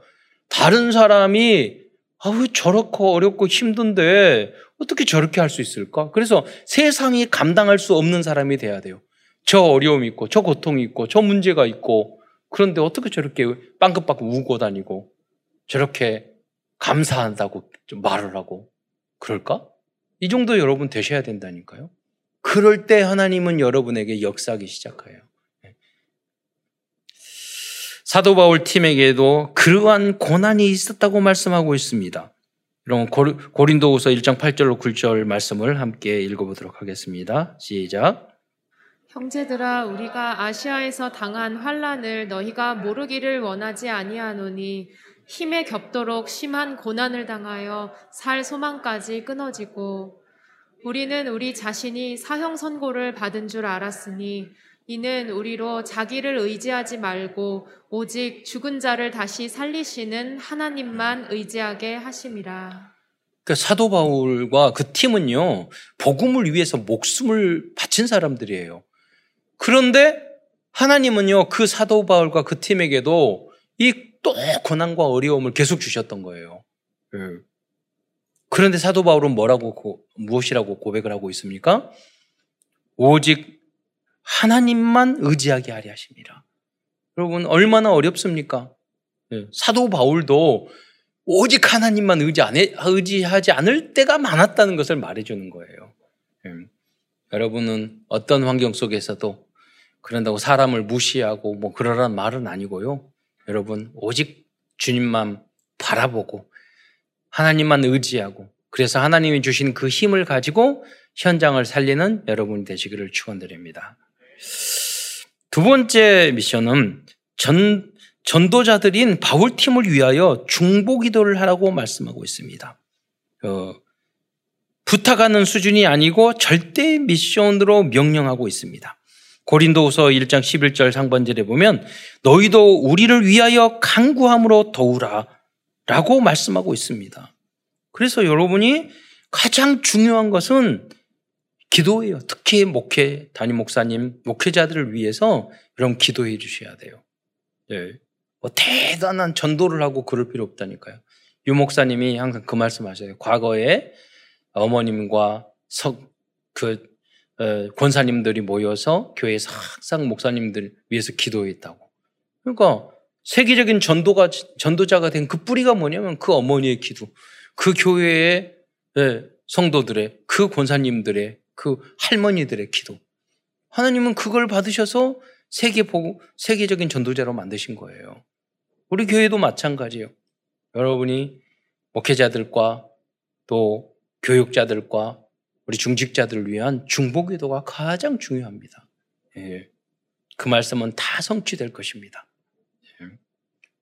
다른 사람이 아우 저렇고 어렵고 힘든데 어떻게 저렇게 할 수 있을까? 그래서 세상이 감당할 수 없는 사람이 돼야 돼요. 저 어려움이 있고 저 고통이 있고 저 문제가 있고 그런데 어떻게 저렇게 빵긋빵긋 우고 다니고 저렇게 감사한다고 좀 말을 하고 그럴까? 이 정도 여러분 되셔야 된다니까요. 그럴 때 하나님은 여러분에게 역사하기 시작해요. 사도 바울 팀에게도 그러한 고난이 있었다고 말씀하고 있습니다. 여러분 고린도후서 1장 8절로 9절 말씀을 함께 읽어보도록 하겠습니다. 시작. 형제들아 우리가 아시아에서 당한 환란을 너희가 모르기를 원하지 아니하노니 힘에 겹도록 심한 고난을 당하여 살 소망까지 끊어지고 우리는 우리 자신이 사형 선고를 받은 줄 알았으니 이는 우리로 자기를 의지하지 말고 오직 죽은 자를 다시 살리시는 하나님만 의지하게 하심이라. 그 사도 바울과 그 팀은요, 복음을 위해서 목숨을 바친 사람들이에요. 그런데 하나님은요, 그 사도 바울과 그 팀에게도 이 또 고난과 어려움을 계속 주셨던 거예요. 예. 그런데 사도 바울은 뭐라고, 무엇이라고 고백을 하고 있습니까? 오직 하나님만 의지하게 하려 하십니다. 여러분, 얼마나 어렵습니까? 네. 사도 바울도 오직 하나님만 의지 안 해, 의지하지 않을 때가 많았다는 것을 말해주는 거예요. 네. 여러분은 어떤 환경 속에서도 그런다고 사람을 무시하고 뭐 그러란 말은 아니고요. 여러분, 오직 주님만 바라보고 하나님만 의지하고 그래서 하나님이 주신 그 힘을 가지고 현장을 살리는 여러분이 되시기를 축원드립니다. 두 번째 미션은 전, 전도자들인 바울팀을 위하여 중보 기도를 하라고 말씀하고 있습니다. 어, 부탁하는 수준이 아니고 절대 미션으로 명령하고 있습니다. 고린도후서 1장 11절 상반절에 보면 너희도 우리를 위하여 간구함으로 도우라 라고 말씀하고 있습니다. 그래서 여러분이 가장 중요한 것은 기도해요. 특히 목회, 담임 목사님, 목회자들을 위해서 여러분 기도해 주셔야 돼요. 네. 뭐 대단한 전도를 하고 그럴 필요 없다니까요. 유 목사님이 항상 그 말씀 하셔요. 과거에 어머님과 석, 그, 어, 권사님들이 모여서 교회에서 항상 목사님들 위해서 기도했다고. 그러니까 세계적인 전도가, 전도자가 된 그 뿌리가 뭐냐면 그 어머니의 기도, 그 교회의 네, 성도들의, 그 권사님들의 그 할머니들의 기도. 하나님은 그걸 받으셔서 세계 보고 세계적인 전도자로 만드신 거예요. 우리 교회도 마찬가지예요. 여러분이 목회자들과 또 교육자들과 우리 중직자들을 위한 중보기도가 가장 중요합니다. 예. 그 말씀은 다 성취될 것입니다. 예.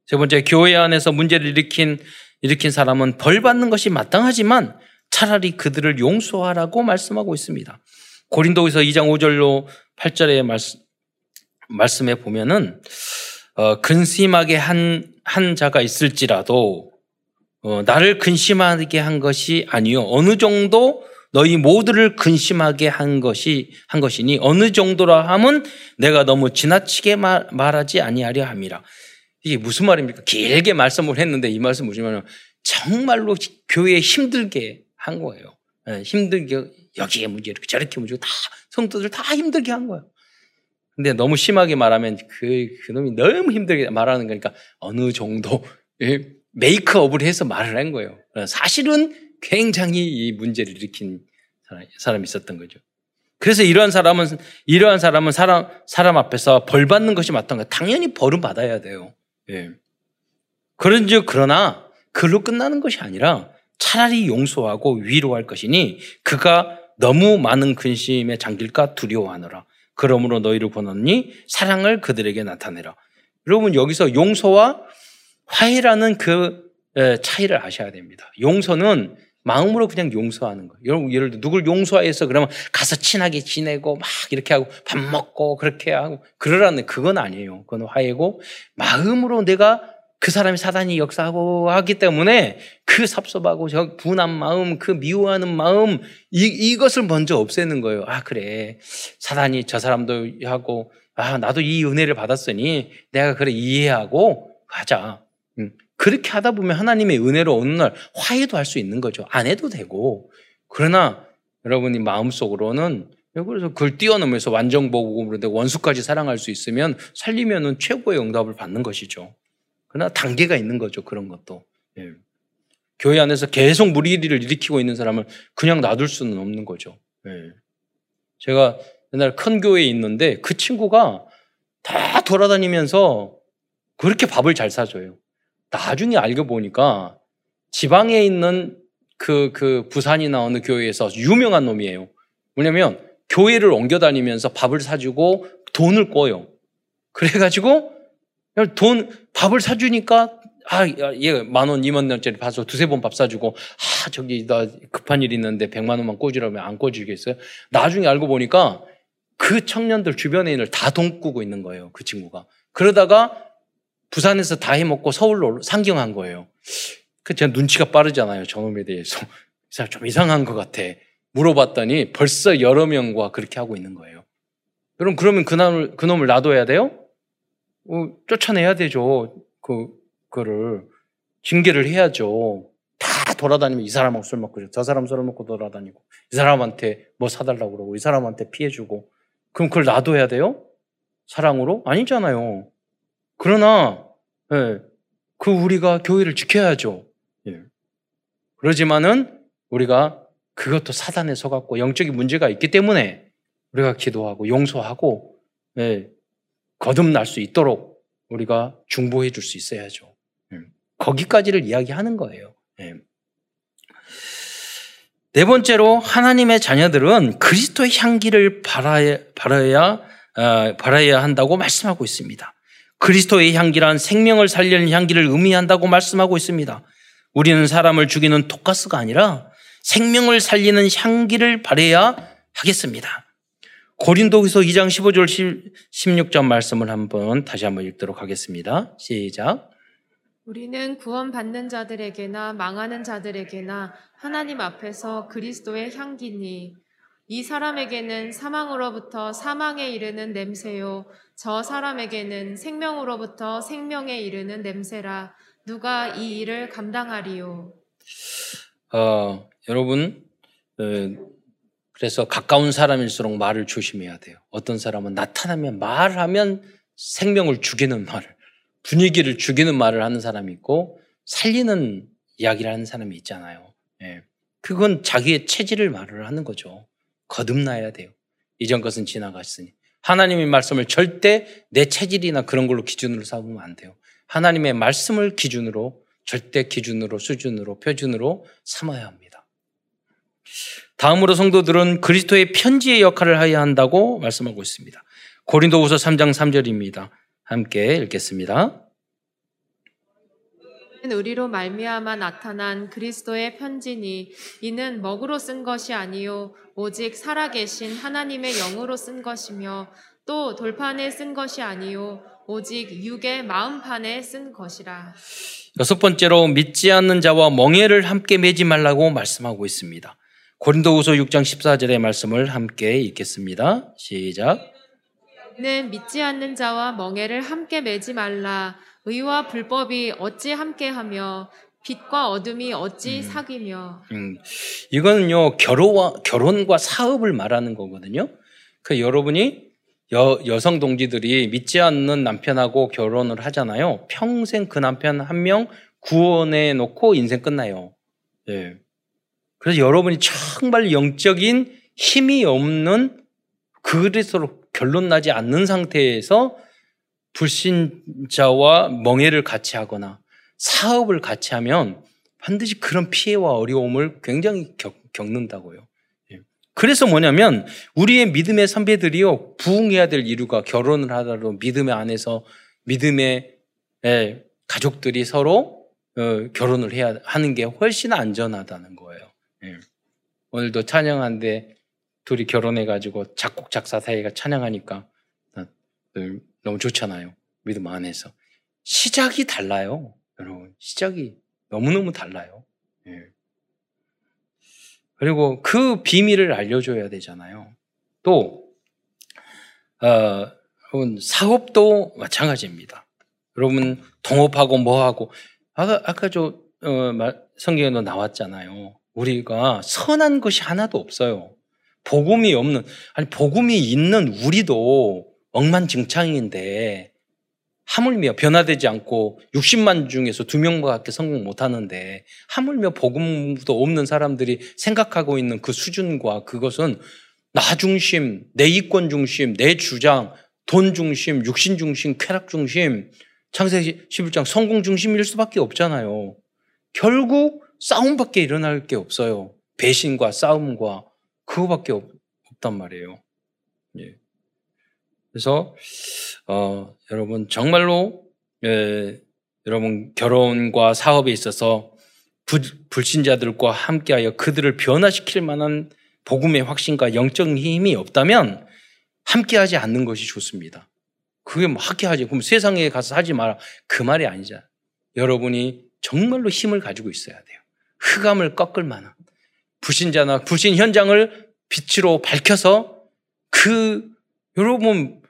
세 번째, 교회 안에서 문제를 일으킨, 일으킨 사람은 벌 받는 것이 마땅하지만 차라리 그들을 용서하라고 말씀하고 있습니다. 고린도에서 2장 5절로 8절의 말씀, 말씀에 보면은, 어, 근심하게 한, 한 자가 있을지라도, 어, 나를 근심하게 한 것이 아니요. 어느 정도 너희 모두를 근심하게 한 것이, 한 것이니 어느 정도라 함은 내가 너무 지나치게 말, 말하지 아니하려 함이라. 이게 무슨 말입니까? 길게 말씀을 했는데 이 말씀 보시면 정말로 교회에 힘들게 한 거예요. 예, 힘들게 여기에 문제 이렇게 저렇게 문제 다 성도들 다 힘들게 한 거예요. 근데 너무 심하게 말하면 그 그놈이 너무 힘들게 말하는 거니까 어느 정도 메이크업을 해서 말을 한 거예요. 사실은 굉장히 이 문제를 일으킨 사람이 있었던 거죠. 그래서 이러한 사람은 이러한 사람은 사람 사람 앞에서 벌 받는 것이 맞던 거 당연히 벌은 받아야 돼요. 예. 그런즉 그러나 그로 끝나는 것이 아니라 차라리 용서하고 위로할 것이니 그가 너무 많은 근심에 잠길까 두려워하노라. 그러므로 너희를 보았니 사랑을 그들에게 나타내라. 여러분 여기서 용서와 화해라는 그 차이를 아셔야 됩니다. 용서는 마음으로 그냥 용서하는 거예요. 여러분 예를 들어 누굴 용서해서 그러면 가서 친하게 지내고 막 이렇게 하고 밥 먹고 그렇게 하고 그러라는 그건 아니에요. 그건 화해고 마음으로 내가 그 사람이 사단이 역사하고 하기 때문에 그 섭섭하고 저 분한 마음, 그 미워하는 마음 이, 이것을 먼저 없애는 거예요. 아 그래 사단이 저 사람도 하고 아 나도 이 은혜를 받았으니 내가 그래 이해하고 가자. 음, 그렇게 하다 보면 하나님의 은혜로 어느 날 화해도 할 수 있는 거죠. 안 해도 되고 그러나 여러분이 마음속으로는 그래서 그걸 뛰어넘어서 완전복음으로 원수까지 사랑할 수 있으면 살리면은 최고의 응답을 받는 것이죠. 그러나 단계가 있는 거죠. 그런 것도. 예. 교회 안에서 계속 무리를 일으키고 있는 사람을 그냥 놔둘 수는 없는 거죠. 예. 제가 옛날 큰 교회에 있는데 그 친구가 다 돌아다니면서 그렇게 밥을 잘 사줘요. 나중에 알고 보니까 지방에 있는 그, 그 부산이나 어느 교회에서 유명한 놈이에요. 뭐냐면 교회를 옮겨 다니면서 밥을 사주고 돈을 꿔요. 그래가지고 돈, 밥을 사주니까, 아, 얘 만 원, 이만 원짜리 봐서 두세 번 밥 사주고, 아, 저기, 나 급한 일 있는데 백만 원만 꽂으라면 안 꽂으겠어요? 나중에 알고 보니까 그 청년들 주변에 있는 다돈 꾸고 있는 거예요. 그 친구가. 그러다가 부산에서 다 해먹고 서울로 상경한 거예요. 그 제가 눈치가 빠르잖아요. 저놈에 대해서. 좀 이상한 것 같아. 물어봤더니 벌써 여러 명과 그렇게 하고 있는 거예요. 여러분, 그러면 그놈을, 그놈을 놔둬야 돼요? 어, 쫓아내야 되죠. 그, 그를. 징계를 해야죠. 다 돌아다니면 이 사람하고 술 먹고, 저 사람 술 먹고 돌아다니고, 이 사람한테 뭐 사달라고 그러고, 이 사람한테 피해주고. 그럼 그걸 놔둬야 돼요? 사랑으로? 아니잖아요. 그러나, 예, 그 우리가 교회를 지켜야죠. 예. 그러지만은 우리가 그것도 사단에 속았고 영적인 문제가 있기 때문에 우리가 기도하고 용서하고 예, 거듭날 수 있도록 우리가 중보해 줄 수 있어야죠. 음. 거기까지를 이야기하는 거예요. 예. 네 번째로 하나님의 자녀들은 그리스도의 향기를 바라야, 바라야, 어, 바라야 한다고 말씀하고 있습니다. 그리스도의 향기란 생명을 살리는 향기를 의미한다고 말씀하고 있습니다. 우리는 사람을 죽이는 독가스가 아니라 생명을 살리는 향기를 바래야 하겠습니다. 고린도후서 2장 15절 16절 말씀을 한번 다시 한번 읽도록 하겠습니다. 시작. 우리는 구원받는 자들에게나 망하는 자들에게나 하나님 앞에서 그리스도의 향기니 이 사람에게는 사망으로부터 사망에 이르는 냄새요 저 사람에게는 생명으로부터 생명에 이르는 냄새라 누가 이 일을 감당하리요. 어, 여러분 어, 그래서 가까운 사람일수록 말을 조심해야 돼요. 어떤 사람은 나타나면 말하면 생명을 죽이는 말을, 분위기를 죽이는 말을 하는 사람이 있고 살리는 이야기를 하는 사람이 있잖아요. 예. 그건 자기의 체질을 말을 하는 거죠. 거듭나야 돼요. 이전 것은 지나갔으니. 하나님의 말씀을 절대 내 체질이나 그런 걸로 기준으로 삼으면 안 돼요. 하나님의 말씀을 기준으로, 절대 기준으로, 수준으로, 표준으로 삼아야 합니다. 다음으로 성도들은 그리스도의 편지의 역할을 해야 한다고 말씀하고 있습니다. 고린도후서 3장 3절입니다. 함께 읽겠습니다. 우리로 말미암아 나타난 그리스도의 편지니 이는 먹으로 쓴 것이 아니요 오직 살아계신 하나님의 영으로 쓴 것이며 또 돌판에 쓴 것이 아니요 오직 육의 마음판에 쓴 것이라. 여섯 번째로 믿지 않는 자와 멍해를 함께 매지 말라고 말씀하고 있습니다. 고린도후서 6장 14절의 말씀을 함께 읽겠습니다. 시작. 는 믿지 않는 자와 멍해를 함께 매지 말라. 의와 불법이 어찌 함께하며 빛과 어둠이 어찌 음, 사귀며. 음, 이거는요 결혼과 결혼과 사업을 말하는 거거든요. 그 여러분이 여, 여성 동지들이 믿지 않는 남편하고 결혼을 하잖아요. 평생 그 남편 한 명 구원해 놓고 인생 끝나요. 예. 그래서 여러분이 정말 영적인 힘이 없는 그리스도로 결론 나지 않는 상태에서 불신자와 멍해를 같이 하거나 사업을 같이 하면 반드시 그런 피해와 어려움을 굉장히 겪, 는다고요 예. 그래서 뭐냐면 우리의 믿음의 선배들이요 부흥해야 될 이유가 결혼을 하더라도 믿음의 안에서 믿음의 예, 가족들이 서로 어, 결혼을 해야 하는 게 훨씬 안전하다는 거예요. 예. 오늘도 찬양한데 둘이 결혼해가지고 작곡 작사 사이가 찬양하니까 너무 좋잖아요. 믿음 안에서 시작이 달라요, 여러분. 시작이 너무너무 달라요. 예. 그리고 그 비밀을 알려줘야 되잖아요. 또, 어, 사업도 마찬가지입니다. 여러분, 동업하고 뭐하고, 아까, 아까 저, 어, 성경에도 나왔잖아요. 우리가 선한 것이 하나도 없어요. 복음이 없는, 아니, 복음이 있는 우리도 억만증창인데, 하물며 변화되지 않고 60만 중에서 두 명밖에 성공 못 하는데 하물며 복음도 없는 사람들이 생각하고 있는 그 수준과 그것은 나 중심, 내 이권 중심, 내 주장, 돈 중심, 육신 중심, 쾌락 중심, 창세기 11장 성공 중심일 수밖에 없잖아요. 결국 싸움밖에 일어날 게 없어요. 배신과 싸움과 그거밖에 없, 단 말이에요. 예. 그래서 어, 여러분 정말로 예, 여러분 결혼과 사업에 있어서 부, 불신자들과 함께하여 그들을 변화시킬 만한 복음의 확신과 영적 힘이 없다면 함께하지 않는 것이 좋습니다. 그게 뭐 함께하지 그럼 세상에 가서 하지 마라 그 말이 아니잖아. 여러분이 정말로 힘을 가지고 있어야 돼요. 흑암을 꺾을 만한 불신자나 불신 현장을 빛으로 밝혀서 그 여러분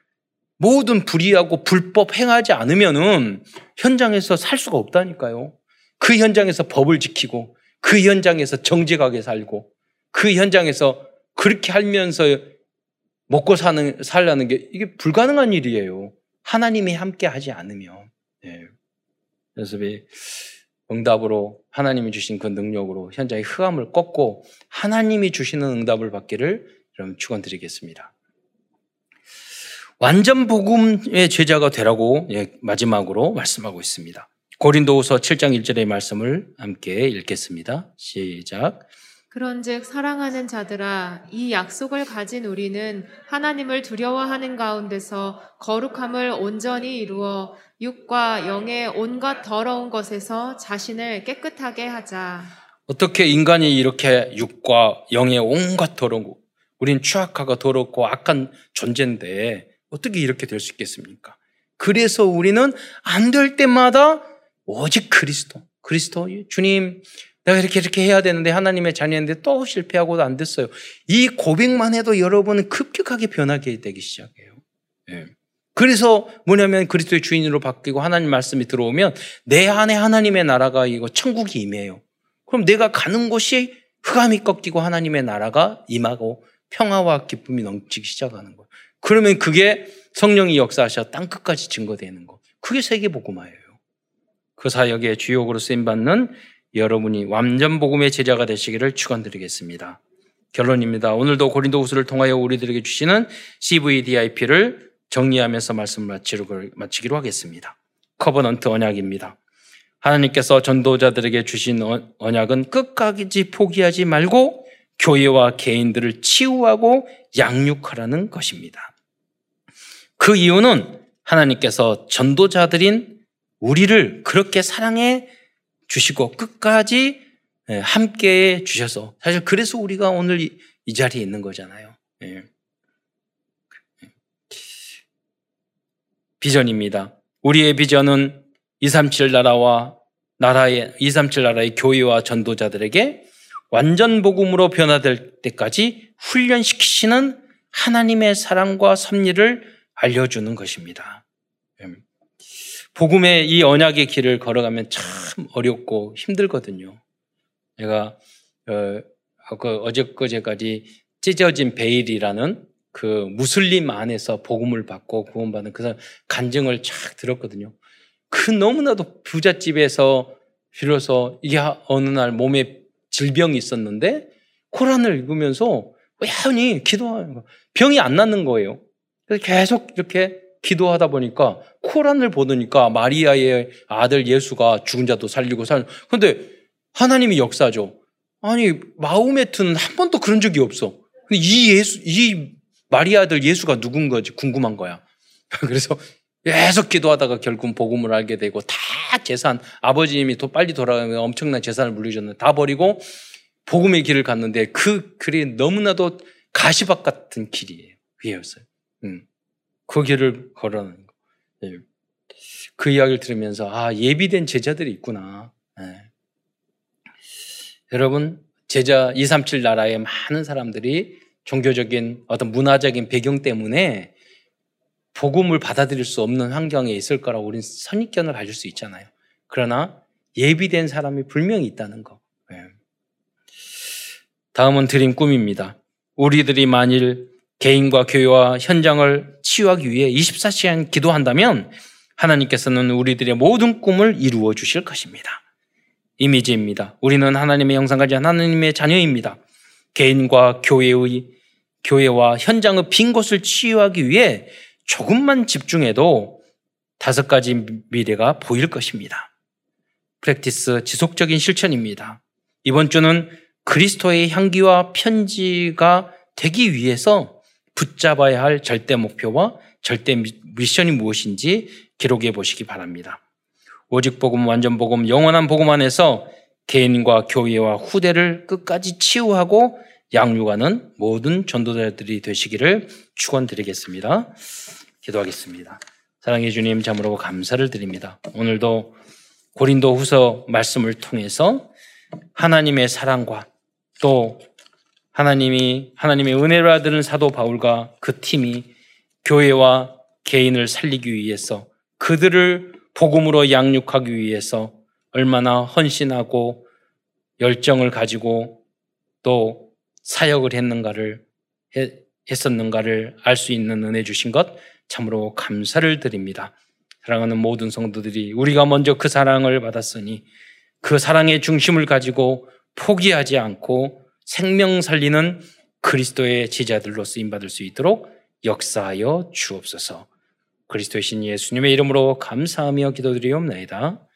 모든 불의하고 불법 행하지 않으면은 현장에서 살 수가 없다니까요. 그 현장에서 법을 지키고 그 현장에서 정직하게 살고 그 현장에서 그렇게 하면서 먹고 사는 살라는 게 이게 불가능한 일이에요. 하나님이 함께 하지 않으면. 네. 그래서 응답으로 하나님이 주신 그 능력으로 현장의 흑암을 꺾고 하나님이 주시는 응답을 받기를 여러분 축원드리겠습니다. 완전 복음의 제자가 되라고 예, 마지막으로 말씀하고 있습니다. 고린도후서 7장 1절의 말씀을 함께 읽겠습니다. 시작. 그런즉 사랑하는 자들아 이 약속을 가진 우리는 하나님을 두려워하는 가운데서 거룩함을 온전히 이루어 육과 영의 온갖 더러운 것에서 자신을 깨끗하게 하자. 어떻게 인간이 이렇게 육과 영의 온갖 더러운 거 우린 추악하고 더럽고 악한 존재인데 어떻게 이렇게 될 수 있겠습니까? 그래서 우리는 안 될 때마다 오직 그리스도, 그리스도, 주님, 내가 이렇게 이렇게 해야 되는데 하나님의 자녀인데 또 실패하고도 안 됐어요. 이 고백만 해도 여러분은 급격하게 변하게 되기 시작해요. 네. 그래서 뭐냐면 그리스도의 주인으로 바뀌고 하나님 말씀이 들어오면 내 안에 하나님의 나라가 이거 천국이 임해요. 그럼 내가 가는 곳이 흑암이 꺾이고 하나님의 나라가 임하고 평화와 기쁨이 넘치기 시작하는 거예요. 그러면 그게 성령이 역사하셔 땅 끝까지 증거되는 거. 그게 세계 복음화예요. 그 사역의 주역으로 쓰임 받는 여러분이 완전 복음의 제자가 되시기를 축원드리겠습니다. 결론입니다. 오늘도 고린도 후서를 통하여 우리들에게 주시는 CVDIP를 정리하면서 말씀을 마치기로 하겠습니다. covenant 언약입니다. 하나님께서 전도자들에게 주신 어, 언약은 끝까지 포기하지 말고 교회와 개인들을 치유하고 양육하라는 것입니다. 그 이유는 하나님께서 전도자들인 우리를 그렇게 사랑해 주시고 끝까지 예, 함께 해 주셔서 사실 그래서 우리가 오늘 이, 자리에 있는 거잖아요. 예. 비전입니다. 우리의 비전은 237 나라와 나라의 237 나라의 교회와 전도자들에게 완전 복음으로 변화될 때까지 훈련시키시는 하나님의 사랑과 섭리를 알려주는 것입니다. 음. 복음의 이 언약의 길을 걸어가면 참 어렵고 힘들거든요. 제가 어, 그 어제까지 찢어진 베일이라는 그 무슬림 안에서 복음을 받고 구원받은 그 간증을 쫙 들었거든요. 그 너무나도 부잣집에서 비로소 이게 어느 날 몸에 질병이 있었는데 코란을 읽으면서 여전히 기도하는 거 병이 안 낫는 거예요. 그래서 계속 이렇게 기도하다 보니까 코란을 보니까 마리아의 아들 예수가 죽은 자도 살리고 살. 근데 하나님이 역사죠. 아니 마우메트는 한 번도 그런 적이 없어. 근데 이 예수 이 마리아 아들 예수가 누군 거지 궁금한 거야. (laughs) 그래서 계속 기도하다가 결국 복음을 알게 되고 다 재산 아버지님이 더 빨리 돌아가면 엄청난 재산을 물리셨는데 다 버리고 복음의 길을 갔는데 그 길이 너무나도 가시밭 같은 길이에요. 위에였어요. 음. 그 길을 걸어가는 거. 네. 그 이야기를 들으면서 아 예비된 제자들이 있구나. 네. 여러분 제자 237 나라의 많은 사람들이 종교적인 어떤 문화적인 배경 때문에 복음을 받아들일 수 없는 환경에 있을 거라고 우리는 선입견을 가질 수 있잖아요. 그러나 예비된 사람이 분명히 있다는 거. 네. 다음은 드림 꿈입니다. 우리들이 만일 개인과 교회와 현장을 치유하기 위해 24시간 기도한다면 하나님께서는 우리들의 모든 꿈을 이루어 주실 것입니다. 이미지입니다. 우리는 하나님의 가진 하나님의 자녀입니다. 개인과 교회의 교회와 현장의 빈 곳을 치유하기 위해 조금만 집중해도 다섯 가지 미래가 보일 것입니다. 프랙티스 지속적인 실천입니다. 이번 주는 그리스도의 향기와 편지가 되기 위해서 붙잡아야 할 절대 목표와 절대 미션이 무엇인지 기록해 보시기 바랍니다. 오직 복음, 완전 복음, 영원한 복음 안에서 개인과 교회와 후대를 끝까지 치유하고 양육하는 모든 전도자들이 되시기를 축원드리겠습니다. 기도하겠습니다. 사랑해 주님 참으로 감사를 드립니다. 오늘도 고린도 후서 말씀을 통해서 하나님의 사랑과 또 하나님이 하나님의 은혜를 받는 사도 바울과 그 팀이 교회와 개인을 살리기 위해서 그들을 복음으로 양육하기 위해서 얼마나 헌신하고 열정을 가지고 또 사역을 했는가를 했었는가를 알 수 있는 은혜 주신 것 참으로 감사를 드립니다. 사랑하는 모든 성도들이 우리가 먼저 그 사랑을 받았으니 그 사랑의 중심을 가지고 포기하지 않고 생명 살리는 그리스도의 제자들로 쓰임 받을 수 있도록 역사하여 주옵소서. 그리스도의 신 예수님의 이름으로 감사하며 기도드리옵나이다.